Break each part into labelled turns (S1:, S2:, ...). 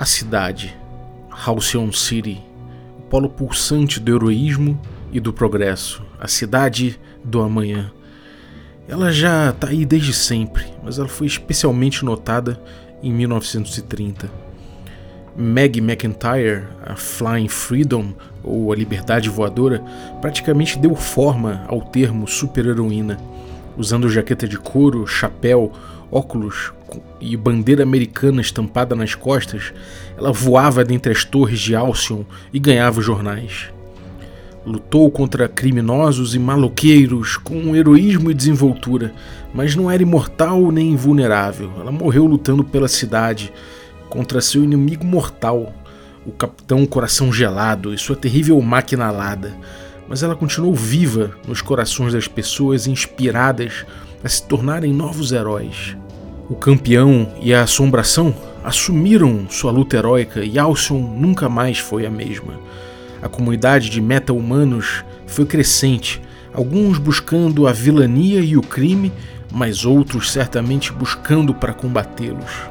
S1: A cidade, Halcyon City, o polo pulsante do heroísmo e do progresso, a cidade do amanhã. Ela já está aí desde sempre, mas ela foi especialmente notada em 1930. Meg McIntyre, a Flying Freedom, ou a Liberdade Voadora, praticamente deu forma ao termo super-heroína. Usando jaqueta de couro, chapéu, óculos e bandeira americana estampada nas costas, ela voava dentre as torres de Alcyon e ganhava os jornais. Lutou contra criminosos e maloqueiros com heroísmo e desenvoltura, mas não era imortal nem invulnerável. Ela morreu lutando pela cidade contra seu inimigo mortal, o Capitão Coração Gelado e sua terrível máquina alada. Mas ela continuou viva nos corações das pessoas inspiradas a se tornarem novos heróis. O campeão e a assombração assumiram sua luta heróica e Alcyon nunca mais foi a mesma. A comunidade de meta-humanos foi crescente, alguns buscando a vilania e o crime, mas outros certamente buscando para combatê-los.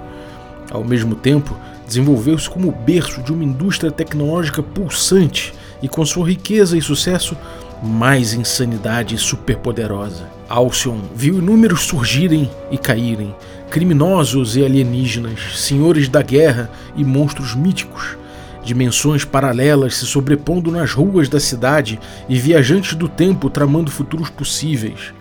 S1: Ao mesmo tempo, desenvolveu-se como berço de uma indústria tecnológica pulsante e, com sua riqueza e sucesso, mais insanidade superpoderosa. Alcyon viu inúmeros surgirem e caírem, criminosos e alienígenas, senhores da guerra e monstros míticos, dimensões paralelas se sobrepondo nas ruas da cidade e viajantes do tempo tramando futuros possíveis.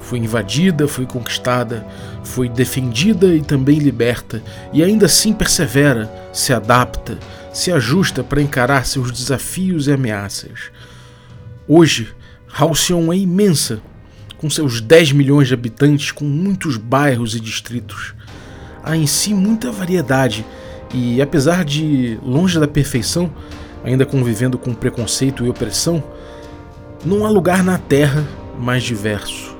S1: Foi invadida, foi conquistada, foi defendida e também liberta, e ainda assim persevera, se adapta, se ajusta para encarar seus desafios e ameaças. Hoje, Halcyon é imensa, com seus 10 milhões de habitantes, com muitos bairros e distritos. Há em si muita variedade e, apesar de longe da perfeição, ainda convivendo com preconceito e opressão, não há lugar na Terra mais diverso.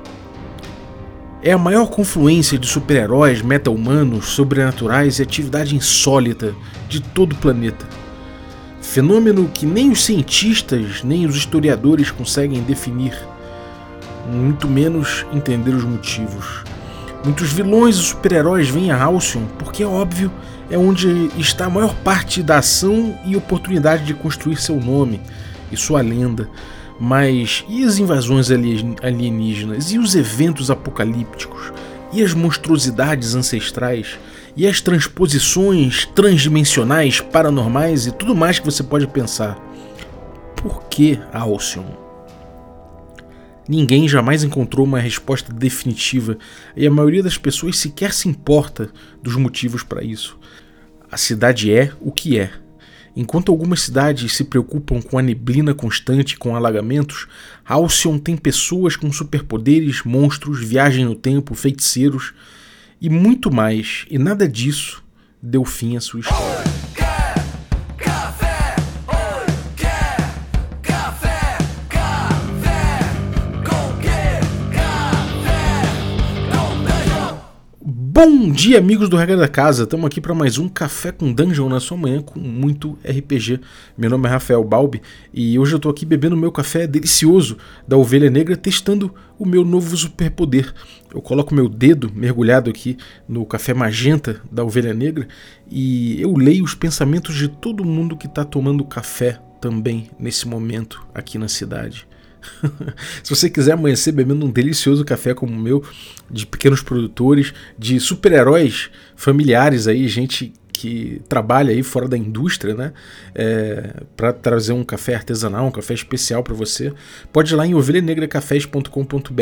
S1: É a maior confluência de super-heróis, meta-humanos, sobrenaturais e atividade insólita de todo o planeta. Fenômeno que nem os cientistas nem os historiadores conseguem definir, muito menos entender os motivos. Muitos vilões e super-heróis vêm a Halcyon porque, é óbvio, é onde está a maior parte da ação e oportunidade de construir seu nome e sua lenda. Mas e as invasões alienígenas? E os eventos apocalípticos? E as monstruosidades ancestrais? E as transposições transdimensionais, paranormais e tudo mais que você pode pensar? Por que Alcyon? Ninguém jamais encontrou uma resposta definitiva e a maioria das pessoas sequer se importa dos motivos para isso. A cidade é o que é. Enquanto algumas cidades se preocupam com a neblina constante com alagamentos, Alcyon tem pessoas com superpoderes, monstros, viagem no tempo, feiticeiros e muito mais, e nada disso deu fim à sua história. Bom dia, amigos do Regra da Casa. Estamos aqui para mais um Café com Dungeon na sua manhã com muito RPG. Meu nome é Rafael Balbi e hoje eu estou aqui bebendo meu café delicioso da Ovelha Negra, testando o meu novo superpoder. Eu coloco meu dedo mergulhado aqui no café magenta da Ovelha Negra e eu leio os pensamentos de todo mundo que está tomando café também nesse momento aqui na cidade. Se você quiser amanhecer bebendo um delicioso café como o meu, de pequenos produtores, de super-heróis familiares aí, gente que trabalha aí fora da indústria, né? É, para trazer um café artesanal, um café especial para você, pode ir lá em ovelhanegrecafés.com.br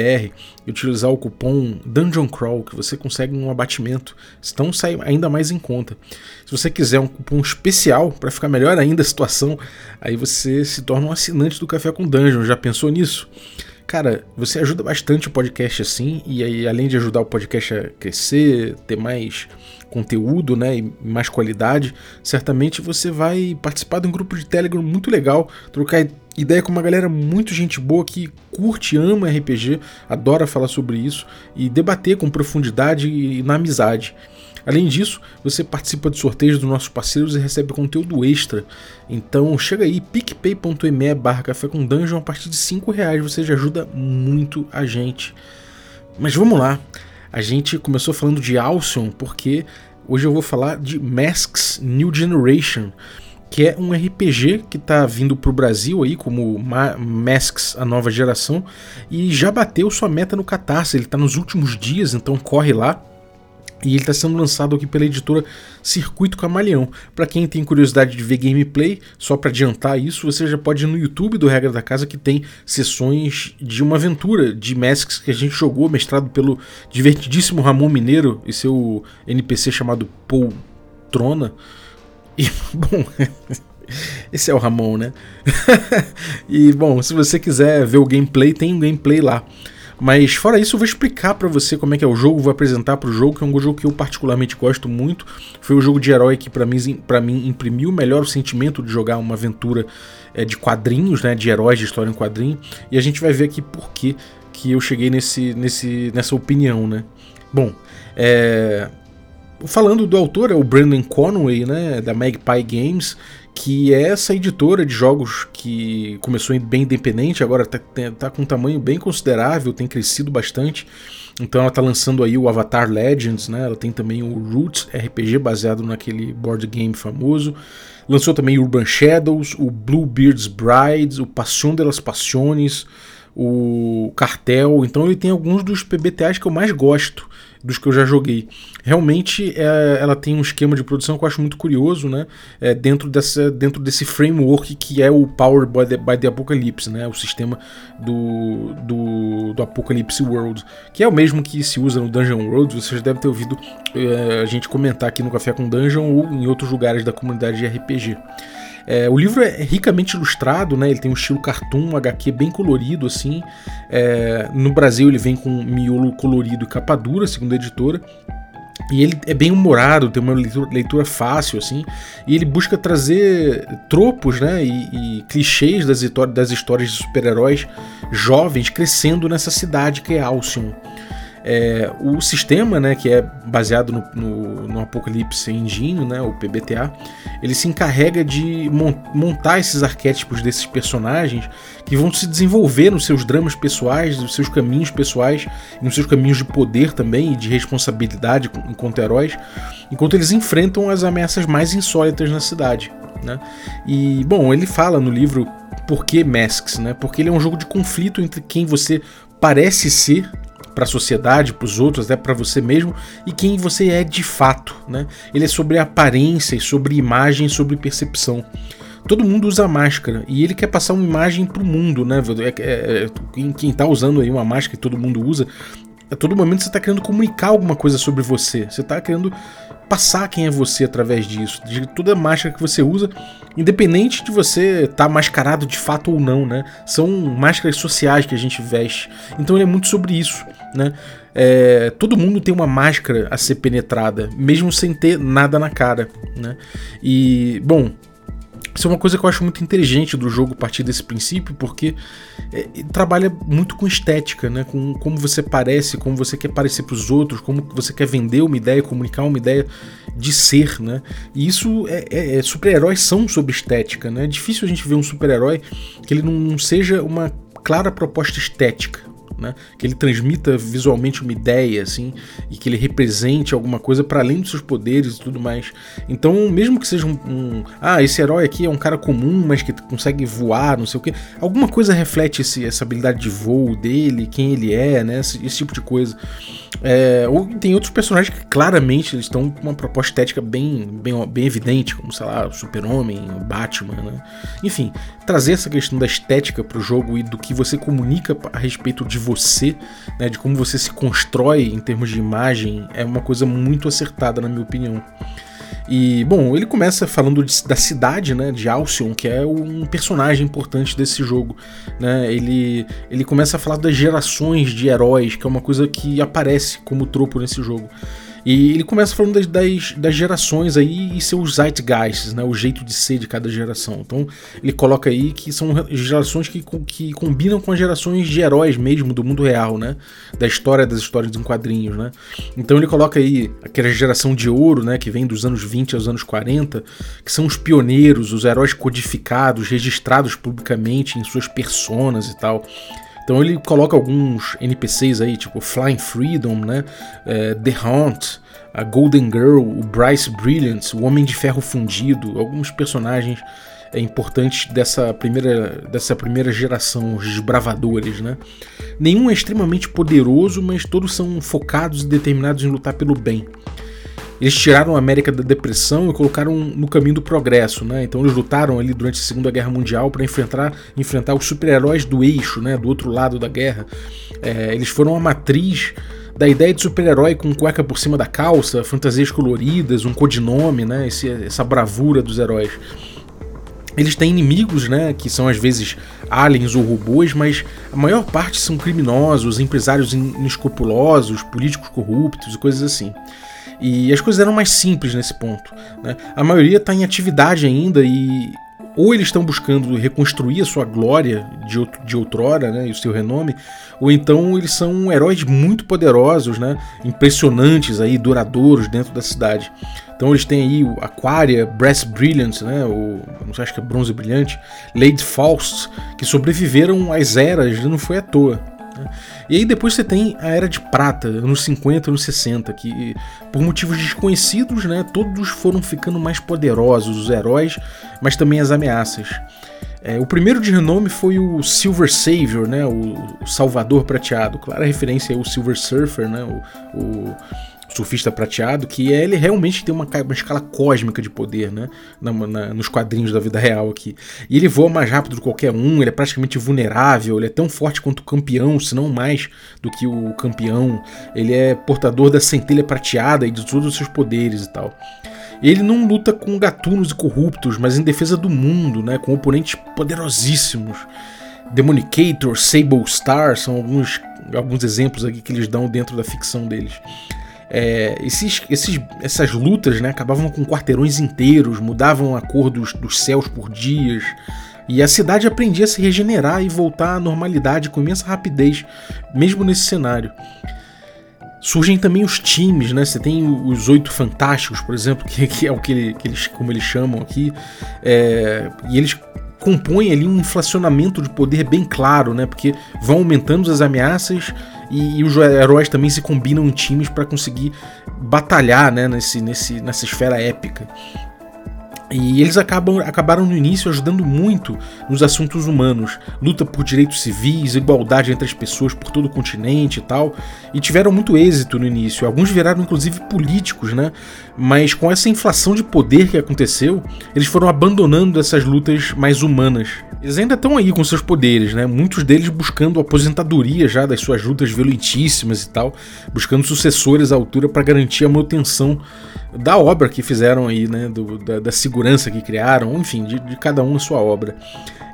S1: e utilizar o cupom Dungeon Crawl que você consegue um abatimento. Então sai ainda mais em conta. Se você quiser um cupom especial para ficar melhor ainda a situação, aí você se torna um assinante do Café com Dungeon. Já pensou nisso? Cara, você ajuda bastante o podcast assim, e aí, além de ajudar o podcast a crescer, ter mais conteúdo, né, e mais qualidade, certamente você vai participar de um grupo de Telegram muito legal, trocar ideia com uma galera muito gente boa que curte, ama RPG, adora falar sobre isso e debater com profundidade e na amizade. Além disso, você participa de sorteios dos nossos parceiros e recebe conteúdo extra. Então chega aí, picpay.me barra café com dungeon, a partir de 5 reais você já ajuda muito a gente. Mas vamos lá, a gente começou falando de Alcyon porque Hoje eu vou falar de Masks New Generation, que é um RPG que está vindo para o Brasil aí como Masks a nova geração e já bateu sua meta no Catarse. Ele está nos últimos dias, então corre lá. E ele está sendo lançado aqui pela editora Circuito Camaleão. Para quem tem curiosidade de ver gameplay, só para adiantar isso, você já pode ir no YouTube do Regra da Casa que tem sessões de uma aventura de Masks que a gente jogou, mestrado pelo divertidíssimo Ramon Mineiro e seu NPC chamado Paul Trona. E, bom, esse é o Ramon, né? e, bom, se você quiser ver o gameplay, tem um gameplay lá. Mas fora isso, eu vou explicar para você como é que é o jogo, vou apresentar para o jogo, que é um jogo que eu particularmente gosto muito. Foi o jogo de herói que para mim, pra mim imprimiu melhor o sentimento de jogar uma aventura é, de quadrinhos, né, de heróis de história em quadrinho. E a gente vai ver aqui por que, que eu cheguei nesse, nesse, nessa opinião, né? Bom, é, falando do autor, é o Brandon Conway, né, da Magpie Games, que é essa editora de jogos que começou bem independente, agora está tá com um tamanho bem considerável, tem crescido bastante. Então ela está lançando aí o Avatar Legends, né? Ela tem também o Roots RPG baseado naquele board game famoso. Lançou também Urban Shadows, o Bluebeard's Brides, o Passion de las Passiones, o Cartel. Então ele tem alguns dos PBTAs que eu mais gosto dos que eu já joguei. Realmente é, ela tem um esquema de produção que eu acho muito curioso, né? É, dentro, dessa, dentro desse framework que é o Power by the, by the Apocalypse, né? O sistema do, do, do Apocalypse World, que é o mesmo que se usa no Dungeon World. Vocês devem ter ouvido é, a gente comentar aqui no Café com Dungeon ou em outros lugares da comunidade de RPG. É, o livro é ricamente ilustrado, né? Ele tem um estilo cartoon, um HQ bem colorido, assim. É, no Brasil ele vem com miolo colorido e capa dura, segundo a editora. E ele é bem humorado, tem uma leitura, leitura, fácil, assim. E ele busca trazer tropos, né? E, e clichês das, das histórias de super-heróis jovens crescendo nessa cidade que é Alcyon. É, o sistema, né, que é baseado no, no, no, Apocalipse Engine, né, o PBTA, ele se encarrega de montar esses arquétipos desses personagens que vão se desenvolver nos seus dramas pessoais, nos seus caminhos pessoais, nos seus caminhos de poder também e de responsabilidade enquanto heróis, enquanto eles enfrentam as ameaças mais insólitas na cidade. Né? E, bom, ele fala no livro por que Masks, né? Porque ele é um jogo de conflito entre quem você parece ser para a sociedade, para os outros, até para você mesmo e quem você é de fato, né? Ele é sobre aparência, sobre imagem, sobre percepção. Todo mundo usa máscara e ele quer passar uma imagem para o mundo, né? É, é, é, quem está usando aí uma máscara que todo mundo usa, a todo momento você está querendo comunicar alguma coisa sobre você. Você está querendo passar quem é você através disso, de toda máscara que você usa, independente de você estar tá mascarado de fato ou não, né? São máscaras sociais que a gente veste. Então ele é muito sobre isso, né? É, todo mundo tem uma máscara a ser penetrada, mesmo sem ter nada na cara, né? E, bom, isso é uma coisa que eu acho muito inteligente do jogo partir desse princípio, porque é, trabalha muito com estética, né? com como você parece, como você quer parecer para os outros, como você quer vender uma ideia, comunicar uma ideia de ser. Né? E isso é, é, é super-heróis são sobre estética. Né? É difícil a gente ver um super-herói que ele não seja uma clara proposta estética né? Que ele transmita visualmente uma ideia, assim, e que ele represente alguma coisa para além dos seus poderes e tudo mais. Então, mesmo que seja um, um, ah, esse herói aqui é um cara comum, mas que consegue voar, não sei o que, alguma coisa reflete esse, essa habilidade de voo dele, quem ele é, né? Esse, esse tipo de coisa. É, ou tem outros personagens que claramente eles estão com uma proposta estética bem, bem, bem evidente, como sei lá, o Super-Homem, o Batman, né? Enfim, trazer essa questão da estética para o jogo e do que você comunica a respeito de você, né, de como você se constrói em termos de imagem, é uma coisa muito acertada, na minha opinião. E, bom, ele começa falando de, da cidade, né, de Alcyon, que é um personagem importante desse jogo, né? Ele, ele começa a falar das gerações de heróis, que é uma coisa que aparece como tropo nesse jogo. E ele começa falando das, das, das, gerações aí e seus zeitgeists, né? O jeito de ser de cada geração. Então ele coloca aí que são gerações que, que combinam com as gerações de heróis mesmo do mundo real, né? Da história das histórias em quadrinhos, né? Então ele coloca aí aquela geração de ouro, né? Que vem dos anos 20 aos anos 40, que são os pioneiros, os heróis codificados, registrados publicamente em suas personas e tal. Então ele coloca alguns NPCs aí, tipo Flying Freedom, né? É, The Hunt, a Golden Girl, o Bryce Brilliant, o Homem de Ferro Fundido, alguns personagens é, importantes dessa primeira, dessa primeira geração, os desbravadores, né? Nenhum é extremamente poderoso, mas todos são focados e determinados em lutar pelo bem. Eles tiraram a América da depressão e colocaram no caminho do progresso, né? Então eles lutaram ali durante a Segunda Guerra Mundial para enfrentar, enfrentar os super-heróis do eixo, né? Do outro lado da guerra. É, eles foram a matriz da ideia de super-herói com cueca por cima da calça, fantasias coloridas, um codinome, né? Esse, essa bravura dos heróis. Eles têm inimigos, né, que são às vezes aliens ou robôs, mas a maior parte são criminosos, empresários inescrupulosos, políticos corruptos e coisas assim. E as coisas eram mais simples nesse ponto. Né? A maioria está em atividade ainda e ou eles estão buscando reconstruir a sua glória de, de outrora, né, e o seu renome, ou então eles são heróis muito poderosos, né, impressionantes aí, duradouros dentro da cidade. Então eles têm aí o Aquaria, Brass Brilliant, né, ou não sei, acho que é Bronze Brilhante, Lady Faust, que sobreviveram às eras, não foi à toa. Né? E aí depois você tem a Era de Prata, anos 50, anos 60, que por motivos desconhecidos, né, todos foram ficando mais poderosos, os heróis, mas também as ameaças. É, o primeiro de renome foi o Silver Savior, né, o, o Salvador Prateado, clara referência ao Silver Surfer, né, o, o surfista prateado, que é, ele realmente tem uma, uma escala cósmica de poder, né? Na, na, nos quadrinhos da vida real aqui. E ele voa mais rápido do que qualquer um, ele é praticamente vulnerável, ele é tão forte quanto o campeão, se não mais do que o campeão. Ele é portador da centelha prateada e de todos os seus poderes e tal. Ele não luta com gatunos e corruptos, mas em defesa do mundo, né? Com oponentes poderosíssimos. Demonicator, Sable Star são alguns, alguns exemplos aqui que eles dão dentro da ficção deles. É, esses, esses, essas lutas né, acabavam com quarteirões inteiros, mudavam a cor dos, dos céus por dias, e a cidade aprendia a se regenerar e voltar à normalidade com imensa rapidez, mesmo nesse cenário. Surgem também os times, né? Você tem os oito fantásticos, por exemplo, que, que é o que, que, eles, como eles chamam aqui, é, e eles compõem ali um inflacionamento de poder bem claro, né? Porque vão aumentando as ameaças e, e os heróis também se combinam em times para conseguir batalhar né, nesse, nesse, nessa esfera épica. E eles acabam, acabaram no início ajudando muito nos assuntos humanos, luta por direitos civis, igualdade entre as pessoas por todo o continente e tal, e tiveram muito êxito no início. Alguns viraram inclusive políticos, né? Mas com essa inflação de poder que aconteceu, eles foram abandonando essas lutas mais humanas. Eles ainda estão aí com seus poderes, né? Muitos deles buscando aposentadoria já das suas lutas violentíssimas e tal, buscando sucessores à altura para garantir a manutenção da obra que fizeram aí, né? Do, da, da, segurança que criaram, enfim, de, de, cada um a sua obra.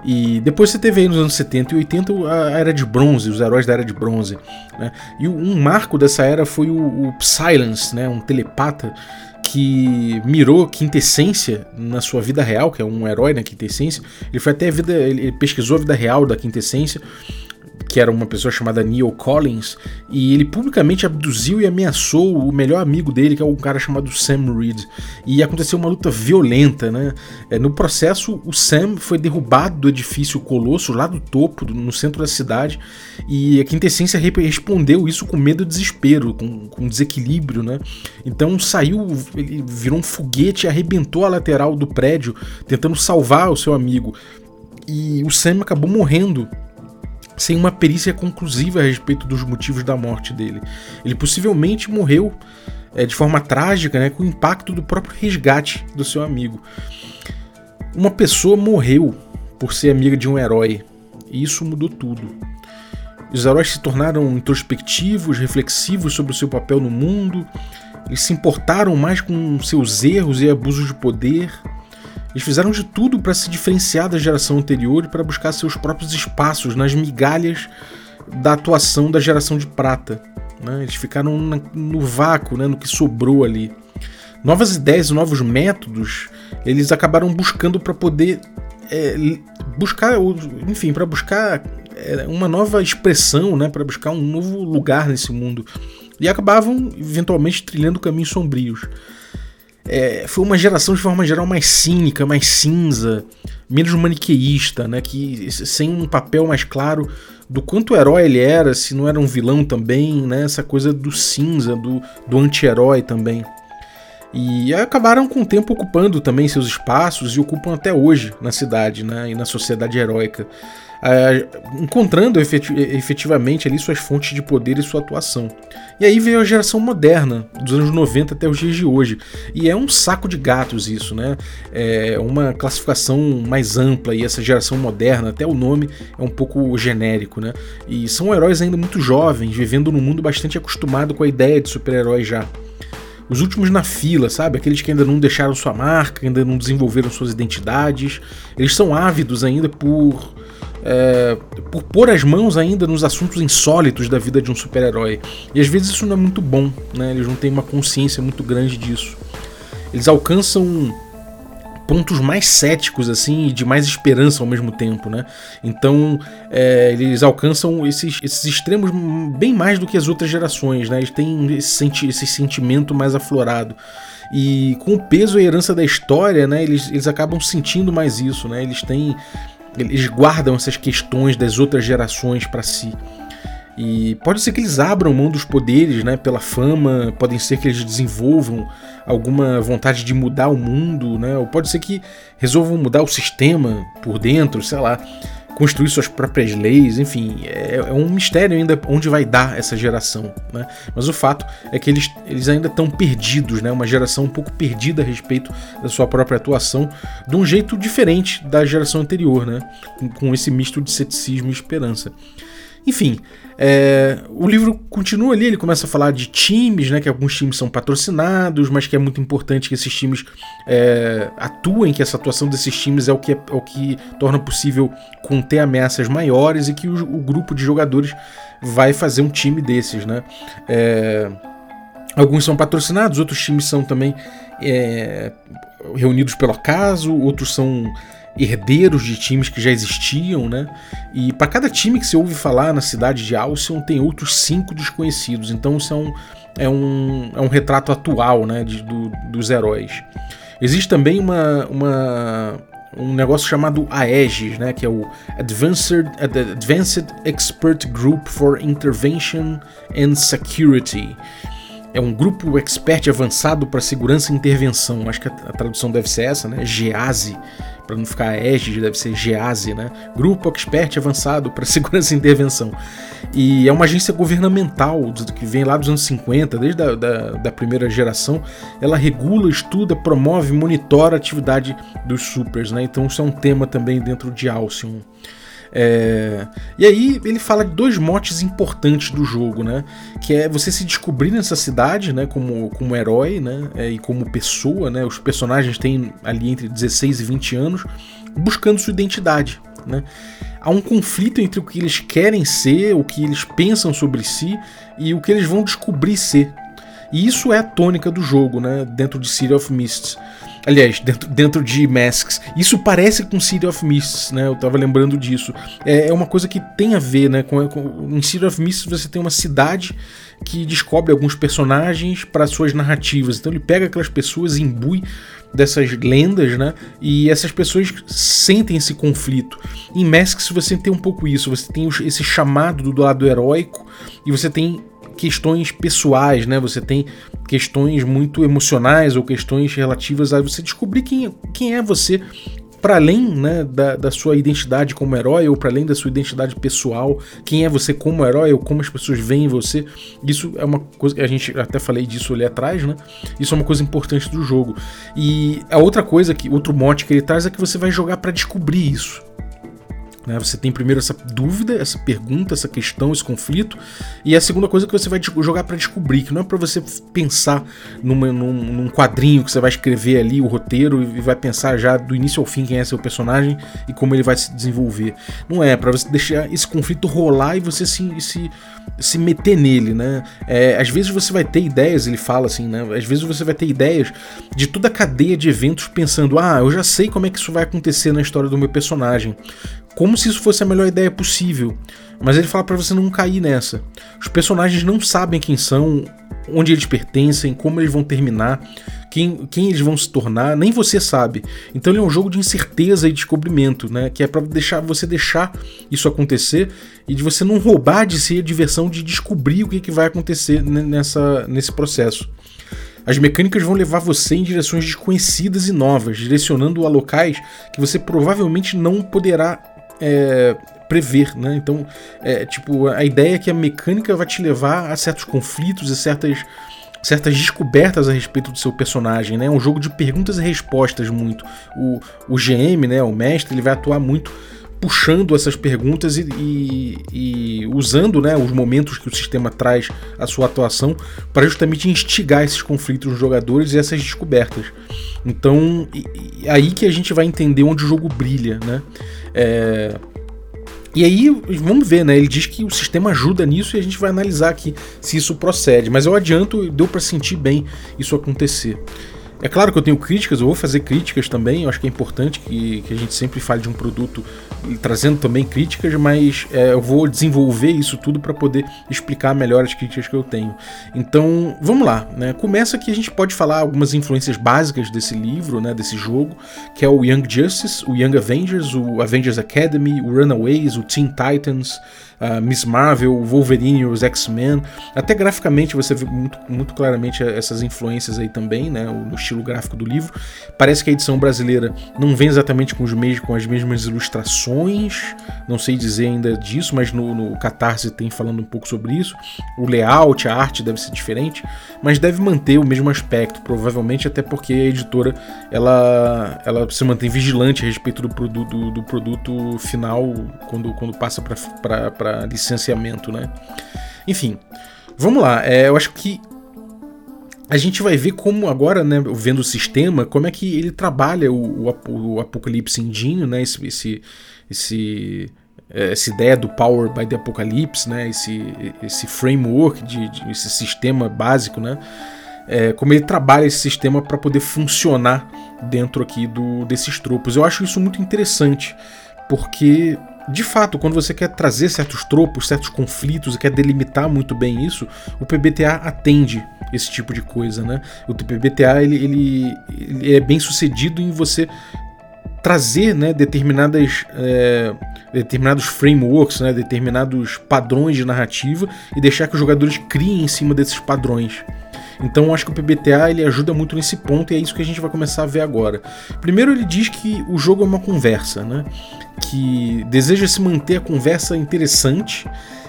S1: E depois você teve aí nos anos 70 e 80 a Era de Bronze, os heróis da Era de Bronze. Né? E um marco dessa era foi o, o Silence, né? um telepata que mirou Quintessência na sua vida real, que é um herói na Quintessência. Ele foi até a vida, ele pesquisou a vida real da Quintessência que era uma pessoa chamada Neil Collins, e ele publicamente abduziu e ameaçou o melhor amigo dele, que é um cara chamado Sam Reed. E aconteceu uma luta violenta, né? É, no processo, o Sam foi derrubado do edifício Colosso, lá do topo, no centro da cidade, e a Quintessência respondeu isso com medo e desespero, com, com desequilíbrio, né? Então saiu, ele virou um foguete arrebentou a lateral do prédio, tentando salvar o seu amigo. E o Sam acabou morrendo sem uma perícia conclusiva a respeito dos motivos da morte dele. Ele possivelmente morreu é, de forma trágica, né, com o impacto do próprio resgate do seu amigo. Uma pessoa morreu por ser amiga de um herói, e isso mudou tudo. Os heróis se tornaram introspectivos, reflexivos sobre o seu papel no mundo, eles se importaram mais com seus erros e abusos de poder, eles fizeram de tudo para se diferenciar da geração anterior e para buscar seus próprios espaços nas migalhas da atuação da geração de prata. Né? Eles ficaram no vácuo, né? no que sobrou ali. Novas ideias, novos métodos, eles acabaram buscando para poder é, buscar, enfim, para buscar é, uma nova expressão, né? para buscar um novo lugar nesse mundo. E acabavam eventualmente trilhando caminhos sombrios é, foi uma geração de forma geral mais cínica, mais cinza, menos maniqueísta, né? Que sem um papel mais claro do quanto herói ele era, se não era um vilão também, né? Essa coisa do cinza, do, do anti-herói também. E acabaram com o tempo ocupando também seus espaços e ocupam até hoje na cidade né, e na sociedade heróica, encontrando efetivamente ali suas fontes de poder e sua atuação. E aí veio a geração moderna, dos anos 90 até os dias de hoje. E é um saco de gatos isso, né? É uma classificação mais ampla e essa geração moderna, até o nome é um pouco genérico, né? E são heróis ainda muito jovens, vivendo num mundo bastante acostumado com a ideia de super-herói já os últimos na fila, sabe? Aqueles que ainda não deixaram sua marca, ainda não desenvolveram suas identidades. Eles são ávidos ainda por. É, por pôr as mãos ainda nos assuntos insólitos da vida de um super-herói. E às vezes isso não é muito bom, né? Eles não têm uma consciência muito grande disso. Eles alcançam pontos mais céticos assim e de mais esperança ao mesmo tempo, né? Então é, eles alcançam esses, esses extremos bem mais do que as outras gerações, né? Eles têm esse, senti esse sentimento mais aflorado e com o peso e a herança da história, né? Eles, eles acabam sentindo mais isso, né? Eles têm eles guardam essas questões das outras gerações para si. E pode ser que eles abram mão dos poderes, né, pela fama, podem ser que eles desenvolvam alguma vontade de mudar o mundo, né, ou pode ser que resolvam mudar o sistema por dentro, sei lá, construir suas próprias leis, enfim, é, é um mistério ainda onde vai dar essa geração, né? Mas o fato é que eles, eles ainda estão perdidos, né? Uma geração um pouco perdida a respeito da sua própria atuação, de um jeito diferente da geração anterior, né? Com, com esse misto de ceticismo e esperança. Enfim, é, o livro continua ali, ele começa a falar de times, né, que alguns times são patrocinados, mas que é muito importante que esses times é, atuem, que essa atuação desses times é o que, é, é o que torna possível conter ameaças maiores e que o, o, grupo de jogadores vai fazer um time desses. Né? É, alguns são patrocinados, outros times são também é, reunidos pelo acaso, outros são herdeiros de times que já existiam, né? E para cada time que se ouve falar na cidade de Alcyon tem outros cinco desconhecidos. Então isso é um, é um, é um retrato atual, né? De, do, dos heróis. Existe também uma, uma, um negócio chamado AEGIS, né? Que é o Advanced, Advanced Expert Group for Intervention and Security é um grupo expert avançado para segurança e intervenção. Acho que a, tradução deve ser essa, né? GEASE para não ficar EGID, deve ser GEASE, né? Grupo Expert Avançado para Segurança e Intervenção. E é uma agência governamental que vem lá dos anos 50, desde a da, da primeira geração. Ela regula, estuda, promove, monitora a atividade dos supers, né? Então isso é um tema também dentro de Alcyon. É... E aí ele fala de dois motes importantes do jogo, né? Que é você se descobrir nessa cidade, né? Como, como herói, né? É, e como pessoa, né? Os personagens têm ali entre 16 e 20 anos buscando sua identidade, né? Há um conflito entre o que eles querem ser, o que eles pensam sobre si e o que eles vão descobrir ser. E isso é a tônica do jogo, né? Dentro de City of Mists. Aliás, dentro, dentro de Masks. Isso parece com City of Mists, né? Eu tava lembrando disso. É, é uma coisa que tem a ver, né? Com, com, em City of Mists você tem uma cidade que descobre alguns personagens para suas narrativas. Então ele pega aquelas pessoas imbui dessas lendas, né? E essas pessoas sentem esse conflito. Em Masks você tem um pouco isso. Você tem esse chamado do lado heróico e você tem questões pessoais, né? Você tem questões muito emocionais ou questões relativas a você descobrir quem, quem é você para além né, da, da, sua identidade como herói ou para além da sua identidade pessoal, quem é você como herói ou como as pessoas veem você. Isso é uma coisa que a gente até falei disso ali atrás, né? Isso é uma coisa importante do jogo. E a outra coisa que outro mote que ele traz é que você vai jogar para descobrir isso. Né? Você tem primeiro essa dúvida, essa pergunta, essa questão, esse conflito, e a segunda coisa que você vai jogar para descobrir, que não é para você pensar numa, num, num, quadrinho que você vai escrever ali, o roteiro, e vai pensar já do início ao fim quem é seu personagem e como ele vai se desenvolver. Não é, é para você deixar esse conflito rolar e você se, se, se meter nele, né? É, às vezes você vai ter ideias, ele fala assim, né? Às vezes você vai ter ideias de toda a cadeia de eventos pensando, ah, eu já sei como é que isso vai acontecer na história do meu personagem como se isso fosse a melhor ideia possível. Mas ele fala para você não cair nessa. Os personagens não sabem quem são, onde eles pertencem, como eles vão terminar, quem, quem eles vão se tornar, nem você sabe. Então ele é um jogo de incerteza e descobrimento, né? Que é para deixar você deixar isso acontecer e de você não roubar de si a diversão de descobrir o que, que vai acontecer nessa, nesse processo. As mecânicas vão levar você em direções desconhecidas e novas, direcionando a locais que você provavelmente não poderá é, prever, né? Então, é, tipo, a ideia é que a mecânica vai te levar a certos conflitos e certas certas descobertas a respeito do seu personagem, né? É um jogo de perguntas e respostas muito. O, o GM, né, o mestre, ele vai atuar muito puxando essas perguntas e, e, e, usando né, os momentos que o sistema traz a sua atuação para justamente instigar esses conflitos nos jogadores e essas descobertas. Então, e, aí que a gente vai entender onde o jogo brilha, né? É, e aí, vamos ver, né? Ele diz que o sistema ajuda nisso e a gente vai analisar aqui se isso procede. Mas eu adianto, deu para sentir bem isso acontecer. É claro que eu tenho críticas, eu vou fazer críticas também, eu acho que é importante que, que a gente sempre fale de um produto trazendo também críticas, mas é, eu vou desenvolver isso tudo para poder explicar melhor as críticas que eu tenho. Então, vamos lá, né? Começa que a gente pode falar algumas influências básicas desse livro, né, desse jogo, que é o Young Justice, o Young Avengers, o Avengers Academy, o Runaways, o Teen Titans, uh, Miss Marvel, Wolverine, os X-Men. Até graficamente você vê muito, muito claramente essas influências aí também, né? No estilo gráfico do livro. Parece que a edição brasileira não vem exatamente com, os com as mesmas ilustrações, não sei dizer ainda disso, mas no, no Catarse tem falando um pouco sobre isso. O layout, a arte deve ser diferente, mas deve manter o mesmo aspecto, provavelmente, até porque a editora ela, ela se mantém vigilante a respeito do, produto, do, do produto final quando, quando passa para para licenciamento, né? Enfim, vamos lá. É, eu acho que a gente vai ver como agora, né, vendo o sistema, como é que ele trabalha o, o, o Apocalipse Engine, né, esse, esse, esse, é, essa ideia do Power by the Apocalypse, né, esse, esse framework, de, de esse sistema básico, né, é, como ele trabalha esse sistema para poder funcionar dentro aqui do, desses tropos. Eu acho isso muito interessante, porque de fato, quando você quer trazer certos tropos, certos conflitos e quer delimitar muito bem isso, o PBTA atende esse tipo de coisa, né? O PBTA ele, ele, ele é bem sucedido em você trazer né, determinadas, é, determinados frameworks, né, determinados padrões de narrativa e deixar que os jogadores criem em cima desses padrões. Então acho que o PBTA ele ajuda muito nesse ponto e é isso que a gente vai começar a ver agora. Primeiro ele diz que o jogo é uma conversa, né? Que deseja se manter a conversa interessante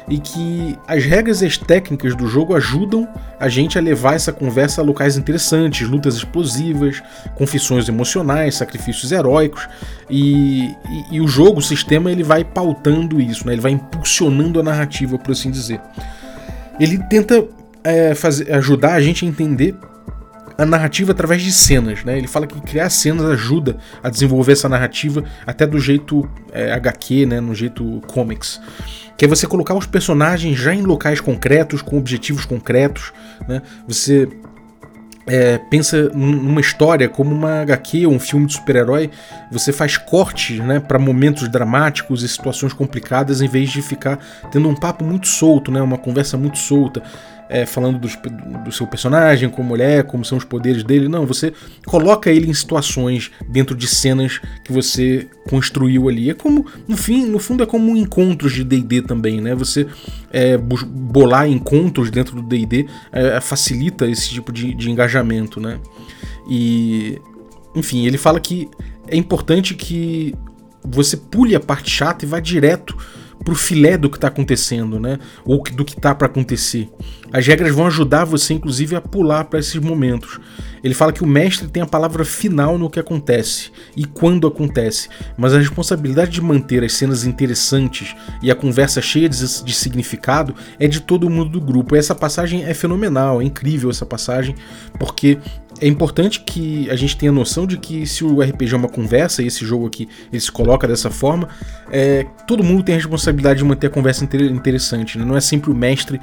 S1: e que as regras e as técnicas do jogo ajudam a gente a levar essa conversa a locais interessantes, lutas explosivas, confissões emocionais, sacrifícios heróicos e, e, e o jogo, o sistema, ele vai pautando isso, né? ele vai impulsionando a narrativa, por assim dizer. Ele tenta é, fazer, ajudar a gente a entender a narrativa através de cenas, né? Ele fala que criar cenas ajuda a desenvolver essa narrativa até do jeito é, HQ, né? No jeito comics. Que é você colocar os personagens já em locais concretos, com objetivos concretos, né? Você é, pensa numa história como uma HQ ou um filme de super-herói, você faz cortes né, para momentos dramáticos e situações complicadas em vez de ficar tendo um papo muito solto, né, uma conversa muito solta é, falando do, do seu personagem, como ele é, como são os poderes dele. Não, você coloca ele em situações dentro de cenas que você construiu ali. É como, no fim, no fundo, é como encontros de D&D também, né? Você é, bolar encontros dentro do D&D é, facilita esse tipo de, de engajamento, né? E, enfim, ele fala que é importante que você pule a parte chata e vá direto pro filé do que está acontecendo, né? Ou do que está para acontecer. As regras vão ajudar você, inclusive, a pular para esses momentos. Ele fala que o mestre tem a palavra final no que acontece e quando acontece, mas a responsabilidade de manter as cenas interessantes e a conversa cheia de, de significado é de todo mundo do grupo. E essa passagem é fenomenal, é incrível essa passagem, porque é importante que a gente tenha noção de que se o RPG é uma conversa, e esse jogo aqui ele se coloca dessa forma, é, todo mundo tem a responsabilidade de manter a conversa interessante. Né? Não é sempre o mestre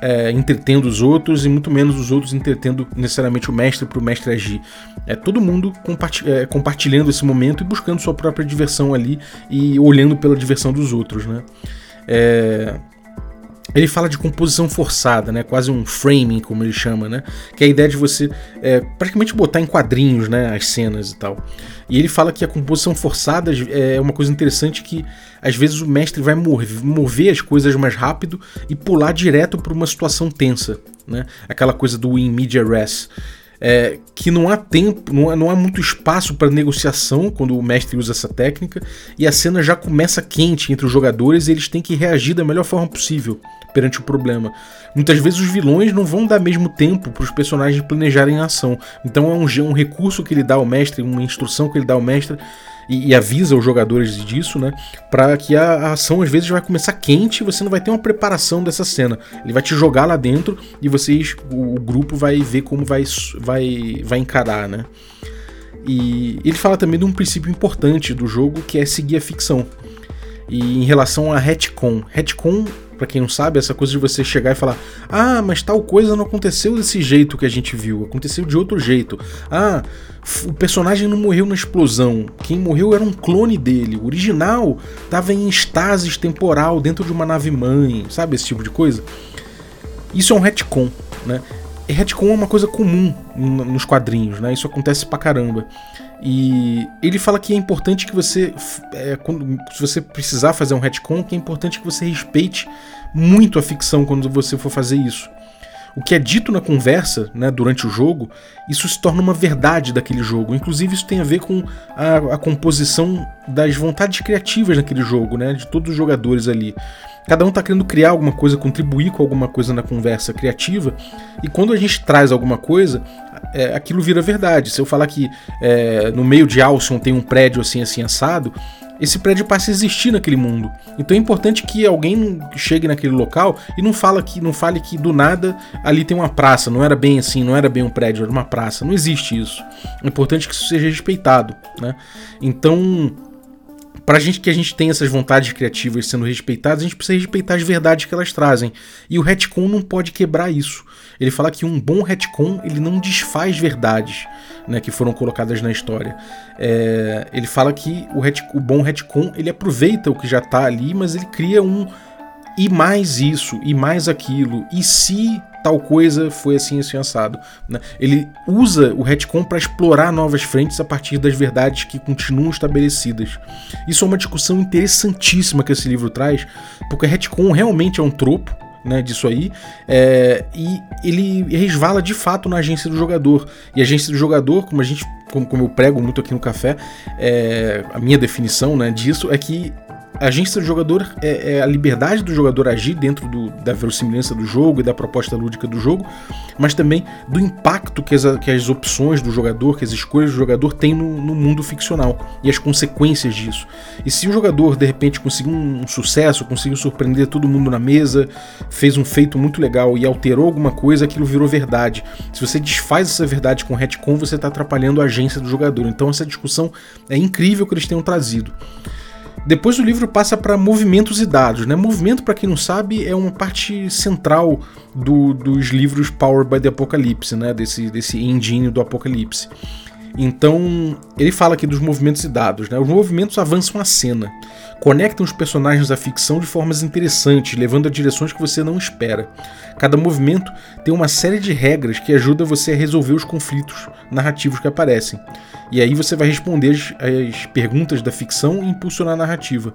S1: é, entretendo os outros e muito menos os outros entretendo necessariamente o mestre para o mestre agir. É todo mundo compartilh é, compartilhando esse momento e buscando sua própria diversão ali e olhando pela diversão dos outros, né? É, ele fala de composição forçada, né? Quase um framing, como ele chama, né? Que é a ideia de você é, praticamente botar em quadrinhos, né? As cenas e tal. E ele fala que a composição forçada é uma coisa interessante que às vezes o mestre vai mover as coisas mais rápido e pular direto para uma situação tensa, né? Aquela coisa do in media res. É, que não há tempo, não há, não há muito espaço para negociação quando o mestre usa essa técnica, e a cena já começa quente entre os jogadores e eles têm que reagir da melhor forma possível perante o problema. Muitas vezes os vilões não vão dar mesmo tempo para os personagens planejarem a ação, então é um, um recurso que ele dá ao mestre, uma instrução que ele dá ao mestre e, e avisa os jogadores disso, né? Para que a, a, ação às vezes vai começar quente e você não vai ter uma preparação dessa cena. Ele vai te jogar lá dentro e vocês, o, o grupo vai ver como vai, vai, vai encarar, né? E ele fala também de um princípio importante do jogo que é seguir a ficção. E em relação a retcon, retcon para quem não sabe, essa coisa de você chegar e falar: "Ah, mas tal coisa não aconteceu desse jeito que a gente viu, aconteceu de outro jeito. Ah, o personagem não morreu na explosão, quem morreu era um clone dele. O original estava em estasis temporal dentro de uma nave mãe", sabe esse tipo de coisa? Isso é um retcon, né? E retcon é uma coisa comum nos quadrinhos, né? Isso acontece pra caramba. E ele fala que é importante que você, é, quando, se você precisar fazer um retcon, que é importante que você respeite muito a ficção quando você for fazer isso. O que é dito na conversa, né, durante o jogo, isso se torna uma verdade daquele jogo. Inclusive, isso tem a ver com a, a composição das vontades criativas naquele jogo, né, de todos os jogadores ali. Cada um está querendo criar alguma coisa, contribuir com alguma coisa na conversa criativa, e quando a gente traz alguma coisa, é, aquilo vira verdade. Se eu falar que é, no meio de Alson tem um prédio assim, assim, assado, esse prédio passa a existir naquele mundo. Então é importante que alguém chegue naquele local e não fala que não fale que do nada ali tem uma praça, não era bem assim, não era bem um prédio, era uma praça. Não existe isso. É importante que isso seja respeitado, né? Então, pra gente que a gente tem essas vontades criativas sendo respeitadas, a gente precisa respeitar as verdades que elas trazem. E o retcon não pode quebrar isso. Ele fala que um bom retcon ele não desfaz verdades né, que foram colocadas na história. É, ele fala que o, retcon, o bom retcon ele aproveita o que já está ali, mas ele cria um e mais isso, e mais aquilo, e se tal coisa foi assim, assim assado. Né? Ele usa o retcon para explorar novas frentes a partir das verdades que continuam estabelecidas. Isso é uma discussão interessantíssima que esse livro traz, porque retcon realmente é um tropo, né, disso aí, é, e ele resvala de fato na agência do jogador. E a agência do jogador, como a gente, como, como eu prego muito aqui no café, é, a minha definição né, disso é que agência do jogador é, é, a liberdade do jogador agir dentro do, da verossimilhança do jogo e da proposta lúdica do jogo, mas também do impacto que as, que as opções do jogador, que as escolhas do jogador têm no, no, mundo ficcional e as consequências disso. E se o jogador de repente conseguiu um sucesso, conseguiu surpreender todo mundo na mesa, fez um feito muito legal e alterou alguma coisa, aquilo virou verdade. Se você desfaz essa verdade com retcon, você está atrapalhando a agência do jogador. Então essa discussão é incrível que eles tenham trazido. Depois o livro passa para movimentos e dados. Né? Movimento, para quem não sabe, é uma parte central do, dos livros Powered by the Apocalypse, né? desse, desse engine do Apocalipse. Então, ele fala aqui dos movimentos e dados. Né? Os movimentos avançam a cena, conectam os personagens à ficção de formas interessantes, levando a direções que você não espera. Cada movimento tem uma série de regras que ajuda você a resolver os conflitos narrativos que aparecem. E aí você vai responder as, as perguntas da ficção e impulsionar a narrativa.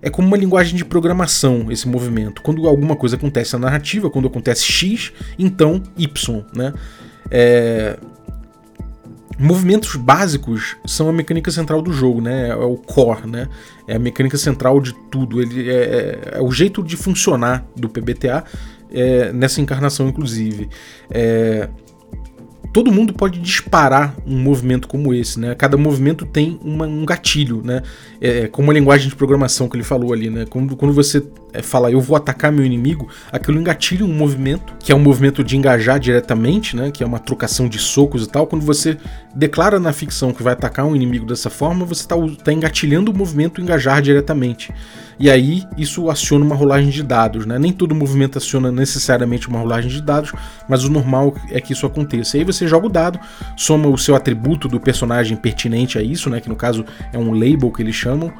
S1: É como uma linguagem de programação esse movimento. Quando alguma coisa acontece na narrativa, quando acontece X, então Y, né? É, movimentos básicos são a mecânica central do jogo, né? É o core, né? É a mecânica central de tudo. Ele é, é, é o jeito de funcionar do PBTA é, nessa encarnação, inclusive. É, todo mundo pode disparar um movimento como esse, né? Cada movimento tem uma, um gatilho, né? É, como a linguagem de programação que ele falou ali, né? Quando, quando você é, fala eu vou atacar meu inimigo, aquilo engatilha um movimento, que é um movimento de engajar diretamente, né? Que é uma trocação de socos e tal. Quando você declara na ficção que vai atacar um inimigo dessa forma, você está tá engatilhando o movimento engajar diretamente. E aí isso aciona uma rolagem de dados, né? Nem todo movimento aciona necessariamente uma rolagem de dados, mas o normal é que isso aconteça. E aí você joga o dado, soma o seu atributo do personagem pertinente a isso, né? Que no caso é um label que eles chamam.